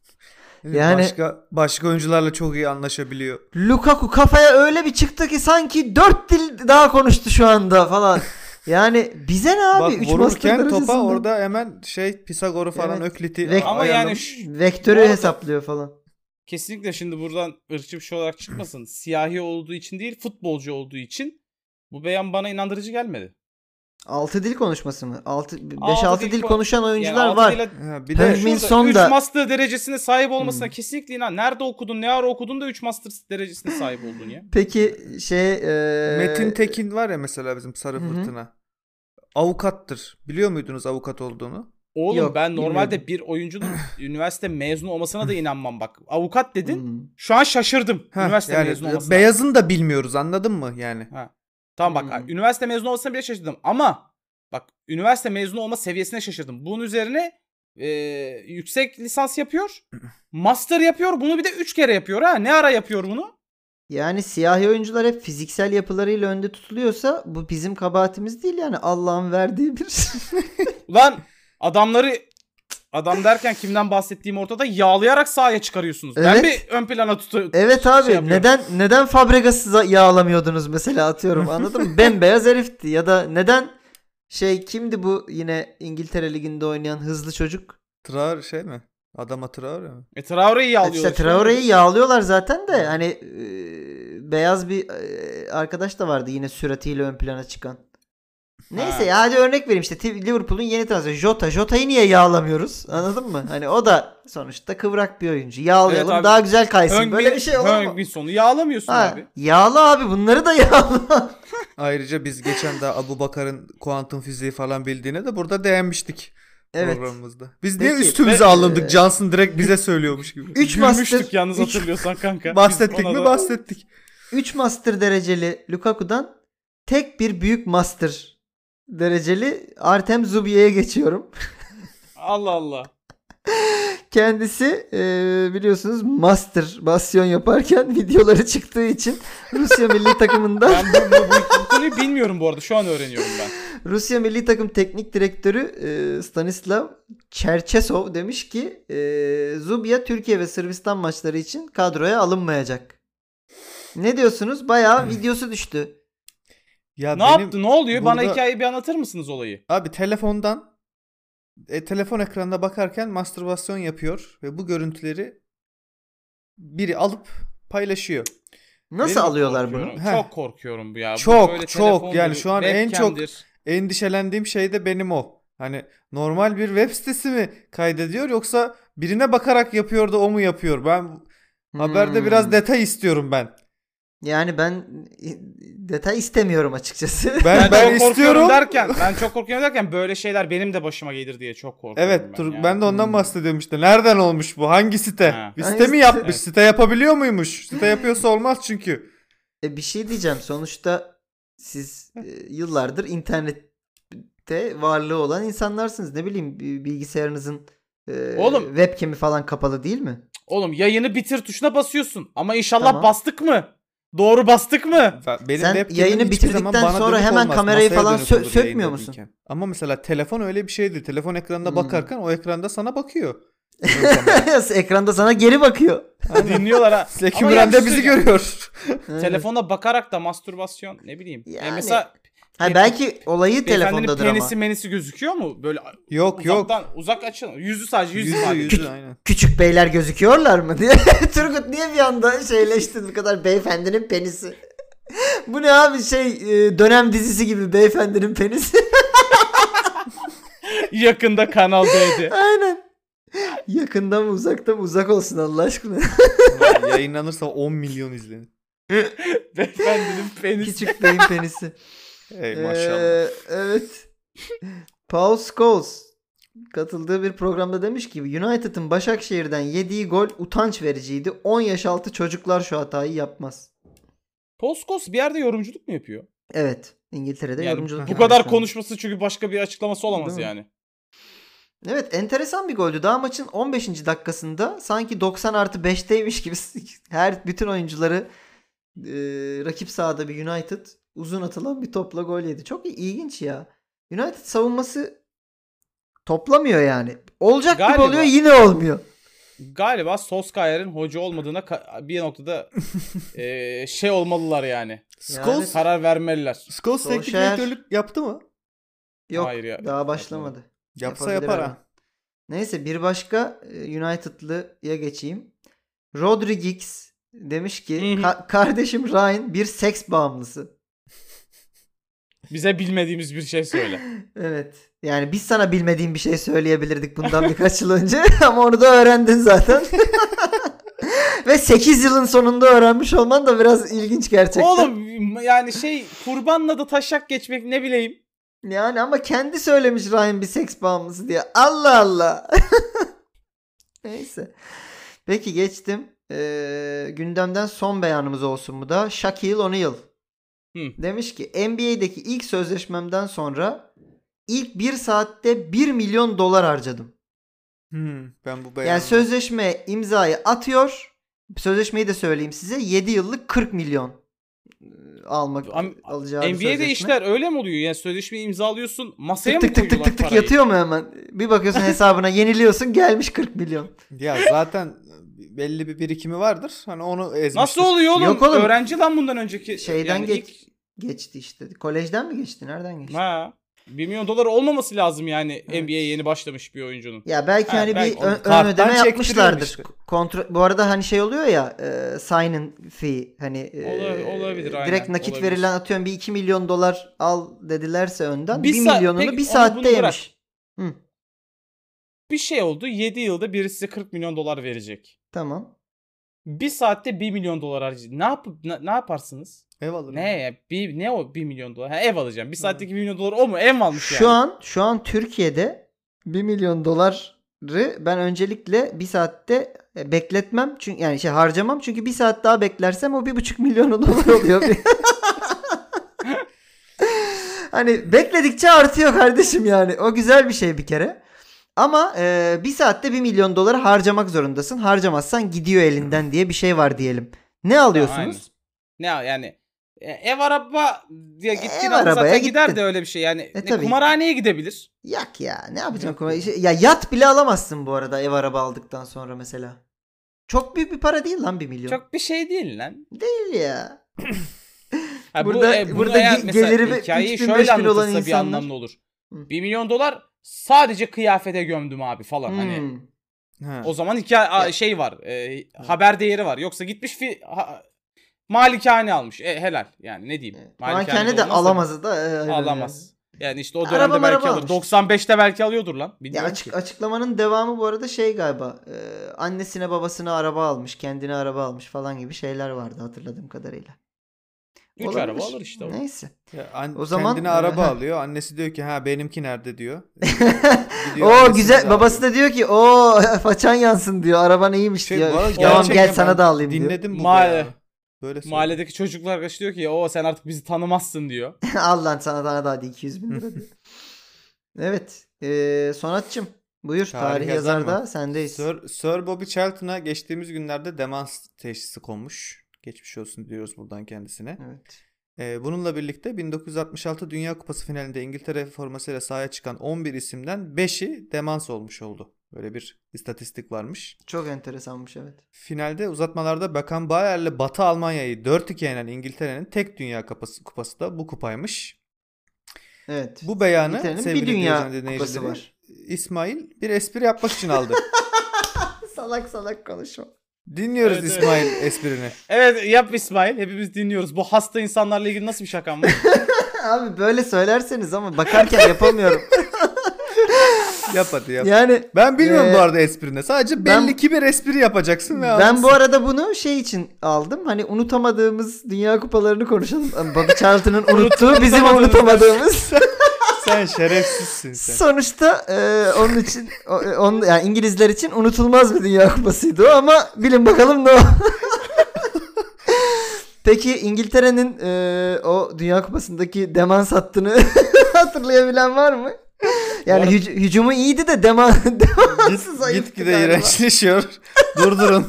yani- başka başka oyuncularla çok iyi anlaşabiliyor. Lukaku kafaya öyle bir çıktı ki sanki 4 dil daha konuştu şu anda falan. Yani bize ne abi? Bak 3 master vururken topa orada hemen şey Pisagor'u falan Evet. Öklit'i Vek- Ama yani şu- vektörü Bu arada- hesaplıyor falan. kesinlikle şimdi buradan ırkçı bir şey olarak çıkmasın. Siyahi olduğu için değil futbolcu olduğu için bu beyan bana inandırıcı gelmedi. 6 dil konuşması mı? 6 5 Altı 6 dil dil kon- konuşan oyuncular Yani altı var. dile- Ha, bir de Heung-min Şurada Son üç da- master derecesine sahip olmasına Hmm. kesinlikle inan. Nerede okudun, ne ara okudun da 3 master derecesine sahip oldun ya. Peki şey e, Metin Tekin var ya mesela bizim Sarı Hı hı. Fırtına. Avukattır. Biliyor muydunuz avukat olduğunu? Oğlum Yok, ben normalde bilmiyordum. bir oyuncunun üniversite mezunu olmasına da inanmam bak. Avukat dedin. Hmm. Şu an şaşırdım. Heh, üniversite yani mezunu olmasına. beyazını da bilmiyoruz anladın mı yani? Tamam bak Hmm. üniversite mezunu olmasına bile şaşırdım. Ama bak üniversite mezunu olma seviyesine şaşırdım. Bunun üzerine e, yüksek lisans yapıyor. Master yapıyor. Bunu bir de 3 kere yapıyor ha. Ne ara yapıyor bunu? Yani siyahi oyuncular hep fiziksel yapılarıyla önde tutuluyorsa bu bizim kabahatimiz değil yani Allah'ın verdiği bir Ulan adamları adam derken kimden bahsettiğim ortada yağlayarak sahaya çıkarıyorsunuz. Ben Evet. bir ön plana tutuyorum. Evet abi Şey yapıyorum. neden neden Fabregas'ı yağlamıyordunuz mesela atıyorum anladın mı? Bembeyaz herifti ya da neden şey kimdi bu yine İngiltere liginde oynayan hızlı çocuk? Traore şey mi? Adama Traore mi? E Traore'yi yağlıyorlar. İşte Traore'yi yağlıyorlar zaten de hani e, beyaz bir e, arkadaş da vardı yine süratiyle ön plana çıkan. Neyse Ha. ya hadi örnek vereyim işte Liverpool'un yeni transferi Jota. Jota'yı niye yağlamıyoruz? Anladın mı? Hani o da sonuçta kıvrak bir oyuncu. Yağlayalım Evet abi. daha güzel kaysın. Heung-min- Böyle bir şey olur mu? Heung-min sonu yağlamıyorsun Ha, abi. yağla abi bunları da yağla. Ayrıca biz geçen de Abu Bakar'ın kuantum fiziği falan bildiğine de burada değinmiştik evet. programımızda. Biz niye üstümüze ve- alındık? Johnson direkt bize söylüyormuş gibi. 3 Gülmüştük master yalnız üç- hatırlıyorsan kanka. Bahsettik mi? da- Bahsettik. 3 master dereceli Lukaku'dan tek bir büyük master dereceli Artem Zubiya'ya geçiyorum. Allah Allah. Kendisi e, biliyorsunuz mastürbasyon yaparken videoları çıktığı için Rusya milli takımında Ben bu, bu, bu, bu konuyu bilmiyorum bu arada. Şu an öğreniyorum ben. Rusya milli takım teknik direktörü e, Stanislav Cherchesov demiş ki e, Zubia Türkiye ve Sırbistan maçları için kadroya alınmayacak. Ne diyorsunuz? Bayağı videosu düştü. Ya ne benim- yaptı? Ne oluyor? Bana burada- hikayeyi bir anlatır mısınız olayı? Abi telefondan e, telefon ekranına bakarken mastürbasyon yapıyor ve bu görüntüleri biri alıp paylaşıyor. Nasıl Benim alıyorlar bunu? Korkuyorum. Heh. Çok korkuyorum bu ya. Bu Çok, böyle çok. telefondur, Yani şu an en çok- webcam'dir. Endişelendiğim şey de benim o. Hani normal bir web sitesi mi kaydediyor yoksa birine bakarak yapıyor da o mu yapıyor? Ben haberde Hmm. biraz detay istiyorum ben. Yani ben detay istemiyorum açıkçası. Ben Ben, ben, çok korkuyorum istiyorum. derken ben çok korkuyorum derken böyle şeyler benim de başıma gelir diye çok korkuyorum. Evet, ben, dur, yani. ben de ondan Hmm. bahsediyorum işte. Nereden olmuş bu? Hangi site? Ha. Bir Hangi site mi site? yapmış? Evet. Site yapabiliyor muymuş? Site yapıyorsa olmaz çünkü. E bir şey diyeceğim. Sonuçta siz e, yıllardır internette varlığı olan insanlarsınız. Ne bileyim bi- bilgisayarınızın e, Oğlum. webcam'i falan kapalı değil mi? Oğlum yayını bitir tuşuna basıyorsun. Ama inşallah Tamam. bastık mı? Doğru bastık mı? Benim Sen yayını bitirdikten sonra hemen olmaz. kamerayı Masaya falan sö- sökmüyor musun? değilken. Ama mesela telefon öyle bir şeydi. Telefon ekranına Hmm. bakarken o ekranda sana bakıyor. Ekranda sana geri bakıyor. Dinliyorlar ha. Yani şey bizi görüyor. Telefona bakarak da mastürbasyon ne bileyim. E Yani, mesela Ha, belki olayı telefondadır ama. penisi menisi gözüküyor mu? Böyle Yok yok. uzaktan uzak açın. Yüzü sadece yüzü, Yüzü sadece. yüzü aynen. Küçük beyler gözüküyorlar mı diye. Turgut niye bir anda şeyleştin bu kadar beyefendinin penisi? bu ne abi şey e, dönem dizisi gibi beyefendinin penisi. Yakında Kanal D'de. Aynen. Yakında mı uzakta mı uzak olsun Allah aşkına. Ulan Yayınlanırsa 10 milyon izlenir. Beyefendinin penisi. Küçük beyin penisi. Ey maşallah. Ee, evet. Paul Scholes. katıldığı bir programda demiş ki United'ın Başakşehir'den yediği gol utanç vericiydi. 10 yaş altı çocuklar şu hatayı yapmaz. Poskos bir yerde yorumculuk mu yapıyor? Evet. İngiltere'de Yani yorumculuk bu yapıyor kadar konuşması çünkü başka bir açıklaması olamaz Değil mi? yani. Evet enteresan bir goldü. Daha maçın 15. dakikasında sanki 90 artı 5'teymiş gibi her bütün oyuncuları e, rakip sahada bir United uzun atılan bir topla gol yedi. Çok ilginç ya. United savunması toplamıyor yani. Olacak gibi Galiba. oluyor yine olmuyor. Galiba Solskjaer'in hoca olmadığına bir noktada eee, şey olmalılar yani. Scholes, Karar vermeliler. Scholes teknik Solskjaer- direktörlük yaptı mı? Yok Hayır ya, daha başlamadı. Yapsa yapar ha. Neyse bir başka e, United'lıya geçeyim. Rodri Giggs demiş ki. "Ka- kardeşim Ryan bir seks bağımlısı. Bize bilmediğimiz bir şey söyle. Evet. Yani biz sana bilmediğin bir şey söyleyebilirdik bundan birkaç yıl önce ama onu da öğrendin zaten. Ve 8 yılın sonunda öğrenmiş olman da biraz ilginç gerçekten. Oğlum yani şey kurbanla da taşak geçmek ne bileyim. Yani ama kendi söylemiş Ryan bir seks bağımlısı diye. Allah Allah. Neyse. Peki geçtim. Ee, gündemden son beyanımız olsun bu da. Shaquille O'Neal. Hı. Demiş ki NBA'deki ilk sözleşmemden sonra ilk bir saatte 1 milyon dolar harcadım. Hmm, ben bu Yani beyanı... sözleşme imzayı atıyor. Sözleşmeyi de söyleyeyim size. 7 yıllık 40 milyon e, almak Am- alacağı NBA'de sözleşme. işler öyle mi oluyor? Yani sözleşmeyi imzalıyorsun masaya tık mı tık tık tık tık tık parayı? yatıyor mu hemen? Bir bakıyorsun hesabına yeniliyorsun gelmiş 40 milyon. Ya zaten belli bir birikimi vardır. Hani onu ezmiştir. Nasıl oluyor oğlum? Yok oğlum. Öğrenci lan bundan önceki. Şeyden yani geç, ilk- geçti işte. Kolejden mi geçti? Nereden geçti? Ha. 1 milyon dolar olması lazım yani Evet. NBA'ye yeni başlamış bir oyuncunun. Ya belki Ha, hani belki bir ön, ön ödeme yapmışlardır. işte. Kontrol bu arada hani şey oluyor ya e, sign-in fee hani e, Ola- olabilir, aynen, direkt nakit olabilir. verilen atıyorum bir 2 milyon dolar al dedilerse önden Bir 1 saat- milyonunu peki bir saatte yemiş. Hı, Bir şey oldu 7 yılda biri size 40 milyon dolar verecek. tamam. Bir saatte 1 milyon dolar harcayacak. Ne, yap ne, ne yaparsınız? Ev alır. Ne ya? Bir, ne o 1 milyon dolar? Ha, ev alacağım. Bir saatteki 1 milyon dolar o mu? Ev mi almış yani? Şu an şu an Türkiye'de 1 milyon doları ben öncelikle bir saatte e, bekletmem çünkü yani şey harcamam çünkü bir saat daha beklersem o bir buçuk milyon dolar oluyor. hani bekledikçe artıyor kardeşim yani o güzel bir şey bir kere. Ama e, bir saatte 1 milyon doları harcamak zorundasın. Harcamazsan gidiyor elinden diye bir şey var diyelim. Ne alıyorsunuz? Ne yani? E, ev araba diye gittiğin Ev zaten arabaya gider gittin. de öyle bir şey. Yani E, ne, tabii. kumarhaneye gidebilir. Yak ya ne yapacaksın? kuma- şey- Ya yat bile alamazsın bu arada ev araba aldıktan sonra mesela. Çok büyük bir para değil lan 1 milyon. Çok bir şey değil lan. Değil ya. Ha, Burada- bu, e, burada geliri ve hikayeyi 3000, şöyle 5000 olan anlatırsa bir insanlar- anlamlı olur. Hı. 1 milyon dolar sadece kıyafete gömdüm abi falan hani. Hmm. Ha. O zaman hikaye a- şey var. e, haber değeri var. Yoksa gitmiş fi, ha- malikane almış. E, helal. Yani ne diyeyim? Malikane de olmazsa alamaz da. e, Alamaz. Yani işte o Araba dönemde belki maraba alır. almış. 95'te belki alıyordur lan. Ya açık, ki. açıklamanın devamı bu arada şey galiba. e, annesine babasına araba almış, kendine araba almış falan gibi şeyler vardı hatırladığım kadarıyla. Üç Olabilir. araba alır işte o. Neyse. Ya an- O zaman- kendine araba Ha. alıyor. Annesi diyor ki ha benimki nerede diyor. o güzel. Babası da diyor ki o façan yansın diyor. Araban iyiymiş Şey, diyor. Tamam gel sana da alayım diyor. Dinledim bu Mahalle-. Böyle söylüyor. Mahalledeki çocuklar arkadaş diyor ki o sen artık bizi tanımazsın diyor. Al lan sana daha da hadi 200 bin lira diyor. evet. E, Sonatçım buyur. Tarih Tarih, yazar yazarda mı? sendeyiz. Sir, Sir Bobby Charlton'a geçtiğimiz günlerde demans teşhisi konmuş. Geçmiş olsun diyoruz buradan kendisine. Evet. Ee, bununla birlikte 1966 Dünya Kupası finalinde İngiltere formasıyla sahaya çıkan 11 isimden 5'i demans olmuş oldu. Böyle bir istatistik varmış. Çok enteresanmış evet. Finalde uzatmalarda Bakan Bayer'le Batı Almanya'yı 4-2 yenen İngiltere'nin tek Dünya Kupası, kupası da bu kupaymış. Evet. Bu beyanı sevgili bir Dünya kupası var. İsmail bir espri yapmak için aldı. Salak salak konuşma. Dinliyoruz Evet, evet. İsmail esprini. Evet yap İsmail. Hepimiz dinliyoruz. Bu hasta insanlarla ilgili nasıl bir şakan var? Abi böyle söylerseniz ama bakarken yapamıyorum. Yap hadi yap. yani Ben bilmiyorum Ee, bu arada esprini. Sadece ben- belli ki bir espri yapacaksın ve ben bu arada bunu şey için aldım. Hani unutamadığımız dünya kupalarını konuşalım. Bobby Charlton'ın unuttuğu bizim Unutamadığımız. sen şerefsizsin sen. Sonuçta e, onun için o- e, onun yani İngilizler için unutulmaz bir Dünya Kupasıydı o ama bilin bakalım ne o. Peki İngiltere'nin e, o Dünya Kupası'ndaki demans hattını hatırlayabilen var mı? Yani arada- hüc- hücumu iyiydi de deman demansı Git, zayıftı gitgide galiba. iğrençleşiyor. Durdurun.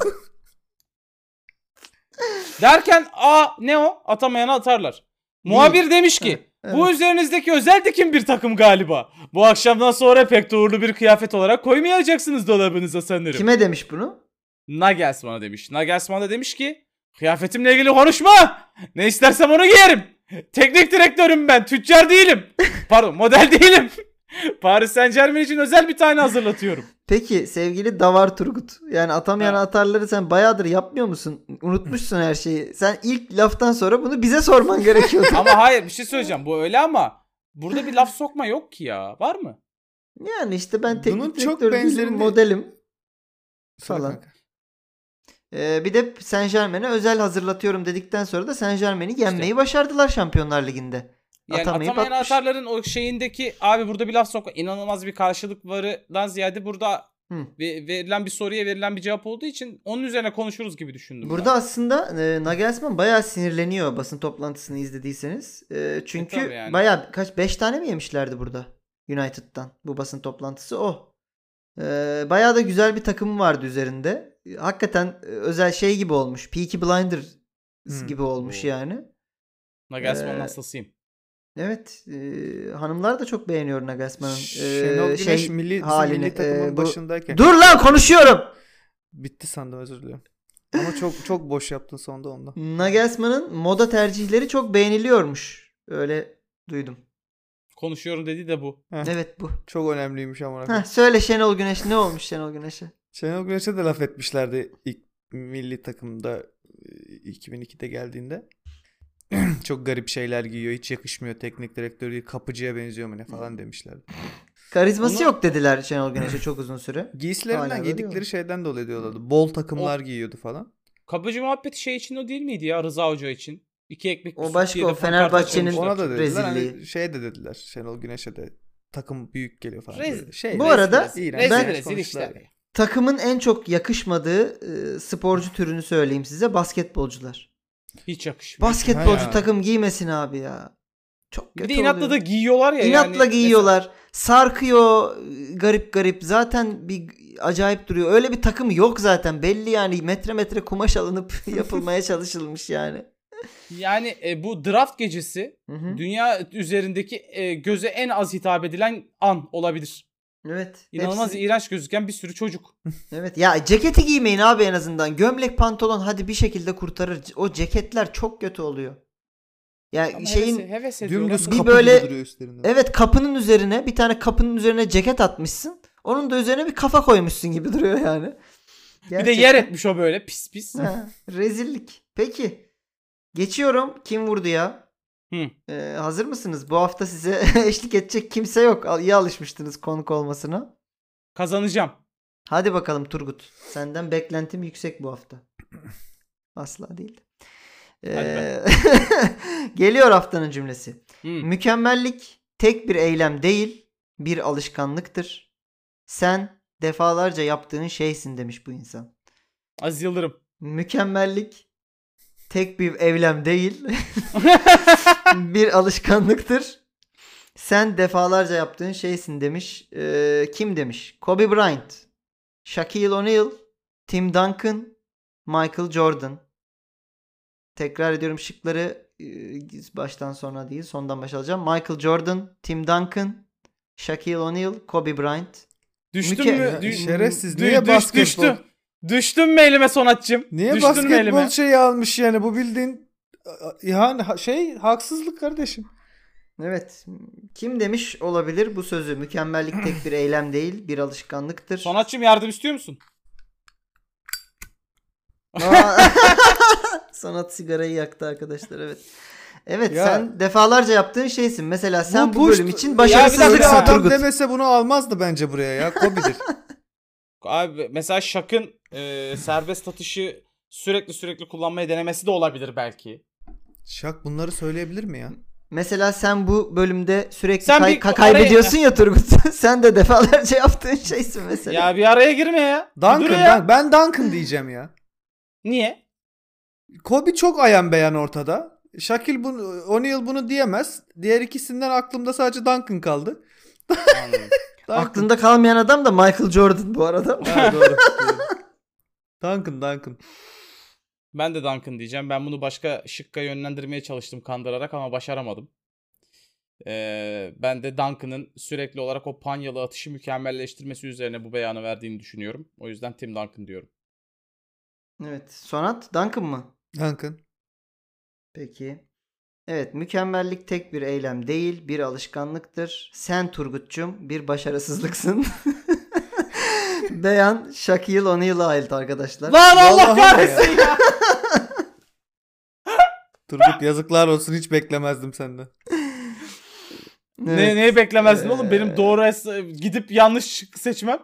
Derken a ne o? Atamayana atarlar. Muhabir demiş ki Evet. bu üzerinizdeki özel dikim bir takım galiba. Bu akşamdan sonra pek de uğurlu bir kıyafet olarak koymayacaksınız dolabınıza sanırım. Kime demiş bunu? Nagelsmann'a demiş. Nagelsmann da demiş ki kıyafetimle ilgili konuşma. Ne istersem onu giyerim. Teknik direktörüm ben. Tüccar değilim. Pardon model değilim. Paris Saint Germain için özel bir tane hazırlatıyorum. Peki sevgili Davar Turgut. Yani atamayan Ha. atarları sen bayağıdır yapmıyor musun? Unutmuşsun her şeyi. Sen ilk laftan sonra bunu bize sorman gerekiyordu. Ama hayır bir şey söyleyeceğim. Bu öyle ama burada bir laf sokma yok ki ya. Var mı? yani işte ben teknik Bunun çok benzerini- modelim. Söyle Falan. kanka. Ee, bir de Saint Germain'e özel hazırlatıyorum dedikten sonra da Saint Germain'i yenmeyi başardılar Şampiyonlar Ligi'nde. Yani Atamayıp atamayan atmış. atarların o şeyindeki abi burada bir laf sokma. inanılmaz bir karşılık varından ziyade burada Hı. ve- verilen bir soruya verilen bir cevap olduğu için onun üzerine konuşuruz gibi düşündüm. Burada aslında e, Nagelsmann bayağı sinirleniyor basın toplantısını izlediyseniz. E, çünkü E, yani. bayağı kaç 5 tane mi yemişlerdi burada United'dan bu basın toplantısı o. E, bayağı da güzel bir takım vardı üzerinde. E, Hakikaten e, özel şey gibi olmuş. Peaky Blinders Hmm. gibi olmuş Oo. yani. ben. Nagelsmann'ın Ee, hastasıyım. Evet. e, hanımlar da çok beğeniyor Nagelsmann'ın e, Şenol Güneş şey milli, halini. milli takımın E, bu- başındayken. Dur lan konuşuyorum. Bitti sandım özür dilerim. Ama çok çok boş yaptın sonunda onda. Nagelsmann'ın moda tercihleri çok beğeniliyormuş. Öyle duydum. Konuşuyorum dedi de bu. Heh. Evet bu. Çok önemliymiş ama. Heh, söyle Şenol Güneş ne olmuş Şenol Güneş'e? Şenol Güneş'e de laf etmişlerdi ilk milli takımda e, 2002'de geldiğinde. çok garip şeyler giyiyor. Hiç yakışmıyor. Teknik direktör değil. Kapıcıya benziyor mu ne falan demişlerdi. Karizması Onu- yok dediler Şenol Güneş'e çok uzun süre. Giysilerinden Hala giydikleri şeyden dolayı diyorlardı. Bol takımlar giyiyordu falan. Kapıcı muhabbeti şey için o değil miydi ya Rıza Hoca için? İki ekmek bir O başka, o Fenerbahçe'nin-. Ona da dediler. Hani Rezilliği. şey de dediler. Şenol Güneş'e de takım büyük geliyor falan. Rezil. Şey, Bu rezil, arada rezil, Rezil Ben- rezil işler. Takımın en çok yakışmadığı e, sporcu türünü söyleyeyim size basketbolcular. Hiç yakışmıyor. Basketbolcu ya. takım giymesin abi ya. Çok Bir kötü de inatla oluyor. da giyiyorlar ya. İnatla yani. giyiyorlar. Sarkıyor e, garip garip. Zaten bir acayip duruyor. Öyle bir takım yok zaten. Belli yani metre metre kumaş alınıp yapılmaya çalışılmış yani. Mesela- Yani e, bu draft gecesi Hı hı. dünya üzerindeki e, göze en az hitap edilen an olabilir. Evet. İnanılmaz hepsi- iğrenç gözüken bir sürü çocuk. Evet ya ceketi giymeyin abi en azından. Gömlek pantolon hadi bir şekilde kurtarır. O ceketler çok kötü oluyor. Ya Ama şeyin heves, heves. Dümdüz Bir böyle- evet kapının üzerine bir tane kapının üzerine ceket atmışsın. Onun da üzerine bir kafa koymuşsun gibi duruyor yani. Bir de yer etmiş o böyle pis pis. Ha, rezillik. Peki. Geçiyorum. Kim vurdu ya? Hı. Ee, hazır mısınız? Bu hafta size eşlik edecek kimse yok. İyi alışmıştınız konuk olmasına. Kazanacağım. Hadi bakalım Turgut. Senden beklentim yüksek bu hafta. Asla değil. Ee, geliyor haftanın cümlesi. Hı. Mükemmellik tek bir eylem değil, bir alışkanlıktır. Sen defalarca yaptığın şeysin demiş bu insan. Aziz Yıldırım. Mükemmellik tek bir eylem değil, bir alışkanlıktır. Sen defalarca yaptığın şeysin demiş. Ee, kim demiş? Kobe Bryant, Shaquille O'Neal, Tim Duncan, Michael Jordan. Tekrar ediyorum şıkları e, baştan sona değil sondan başa alacağım. Michael Jordan, Tim Duncan, Shaquille O'Neal, Kobe Bryant. Düştün Müke- mü? Dü- şerefsiz, dü- niye düş- basketbol? Düştüm. Düştün mü elime sonatçım? Niye Düştün mü basketbol elime? şeyi almış yani bu bildiğin yani şey haksızlık kardeşim. Evet. Kim demiş olabilir bu sözü? Mükemmellik tek bir eylem değil, bir alışkanlıktır. Sonatçım yardım istiyor musun? Sanat sigarayı yaktı arkadaşlar evet. Evet Ya. sen defalarca yaptığın şeysin. Mesela sen bu, push- bölüm için Ya bir başarısızlıksın adam Turgut. demese bunu almazdı bence buraya ya. Kobe'dir. Abi mesela Şak'ın e, serbest atışı sürekli sürekli kullanmayı denemesi de olabilir belki. Şak bunları söyleyebilir mi ya? mesela sen bu bölümde sürekli Sen kay- bir- ka- kaybediyorsun ya Turgut. sen de defalarca yaptığın şeysin mesela. Ya bir araya girme ya. Duncan, dur ya. Dun- ben Duncan diyeceğim ya. Niye? Kobe çok ayan beyan ortada. Shaquille bunu, O'Neal bunu diyemez. Diğer ikisinden aklımda sadece Duncan kaldı. Duncan. Aklında kalmayan adam da Michael Jordan bu arada. Ha, doğru. Duncan, Duncan. Ben de Duncan diyeceğim. Ben bunu başka şıkka yönlendirmeye çalıştım kandırarak ama başaramadım. Ee, ben de Duncan'ın sürekli olarak o panyalı atışı mükemmelleştirmesi üzerine bu beyanı verdiğini düşünüyorum. O yüzden Tim Duncan diyorum. Evet. Sonat Duncan mı? Duncan. Peki. Evet, mükemmellik tek bir eylem değil, bir alışkanlıktır. Sen Turgut'cum bir başarısızlıksın. Beyan Shaquille O'Neal'a ait arkadaşlar. Lan Allah Vallahi kahretsin ya. Turgut yazıklar olsun hiç beklemezdim senden. ne, Evet. neyi beklemezdin oğlum? Ee, Benim doğru es- gidip yanlış seçmem.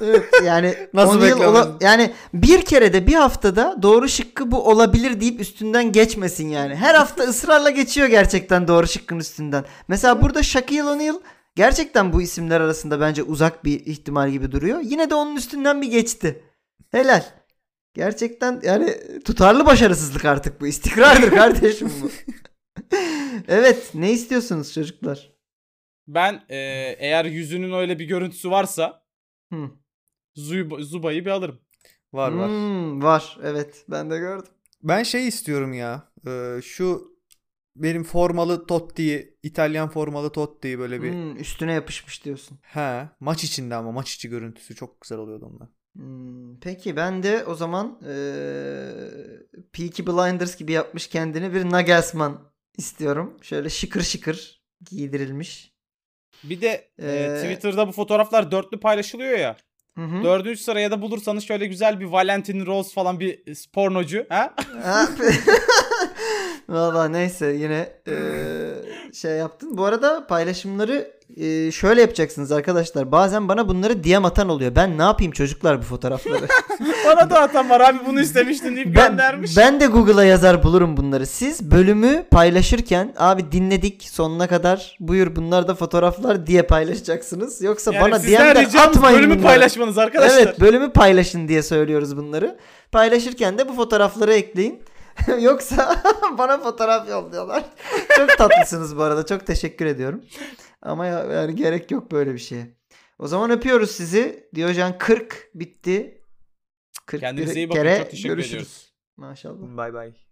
Evet, yani Nasıl beklemedin? ola- yani bir kere de bir haftada doğru şıkkı bu olabilir deyip üstünden geçmesin yani. Her hafta ısrarla geçiyor gerçekten doğru şıkkın üstünden. Mesela burada Shaquille O'Neal gerçekten bu isimler arasında bence uzak bir ihtimal gibi duruyor. Yine de onun üstünden bir geçti. Helal. Gerçekten yani tutarlı başarısızlık artık bu. İstikrardır kardeşim bu. evet ne istiyorsunuz çocuklar? Ben e, eğer yüzünün öyle bir görüntüsü varsa Hı. Zub- Zuba'yı bir alırım. Var var. Hmm, var evet ben de gördüm. Ben şey istiyorum ya. e, şu benim formalı Totti'yi, İtalyan formalı Totti'yi böyle bir Hmm, üstüne yapışmış diyorsun. he maç içinde ama maç içi görüntüsü çok güzel oluyordu onlar. Hmm, peki ben de o zaman eee Peaky Blinders gibi yapmış kendini bir Nagelsmann istiyorum. Şöyle şıkır şıkır giydirilmiş. Bir de e, Ee, Twitter'da bu fotoğraflar dörtlü paylaşılıyor ya. Hı hı. Dördüncü sıraya da bulursanız şöyle güzel bir Valentin Rose falan bir pornocu. Ha? Valla neyse yine eee, şey yaptın. Bu arada paylaşımları eee, şöyle yapacaksınız arkadaşlar. Bazen bana bunları DM atan oluyor. Ben ne yapayım çocuklar bu fotoğrafları? Bana da atan var abi bunu istemiştin deyip ben, göndermiş. ben de Google'a yazar bulurum bunları. Siz bölümü paylaşırken abi dinledik sonuna kadar buyur bunlar da fotoğraflar diye paylaşacaksınız. Yoksa yani bana DM'den atmayın bölümü bunları. paylaşmanız arkadaşlar. Evet bölümü paylaşın diye söylüyoruz bunları. Paylaşırken de bu fotoğrafları ekleyin. Yoksa bana fotoğraf yolluyorlar. çok tatlısınız bu arada. Çok teşekkür ediyorum. Ama ya, yani gerek yok böyle bir şeye. O zaman öpüyoruz sizi. Diyojen 40 bitti. 41 Kendinize iyi bakın. kere Çok teşekkür görüşürüz. ediyoruz. Maşallah. Bay bay.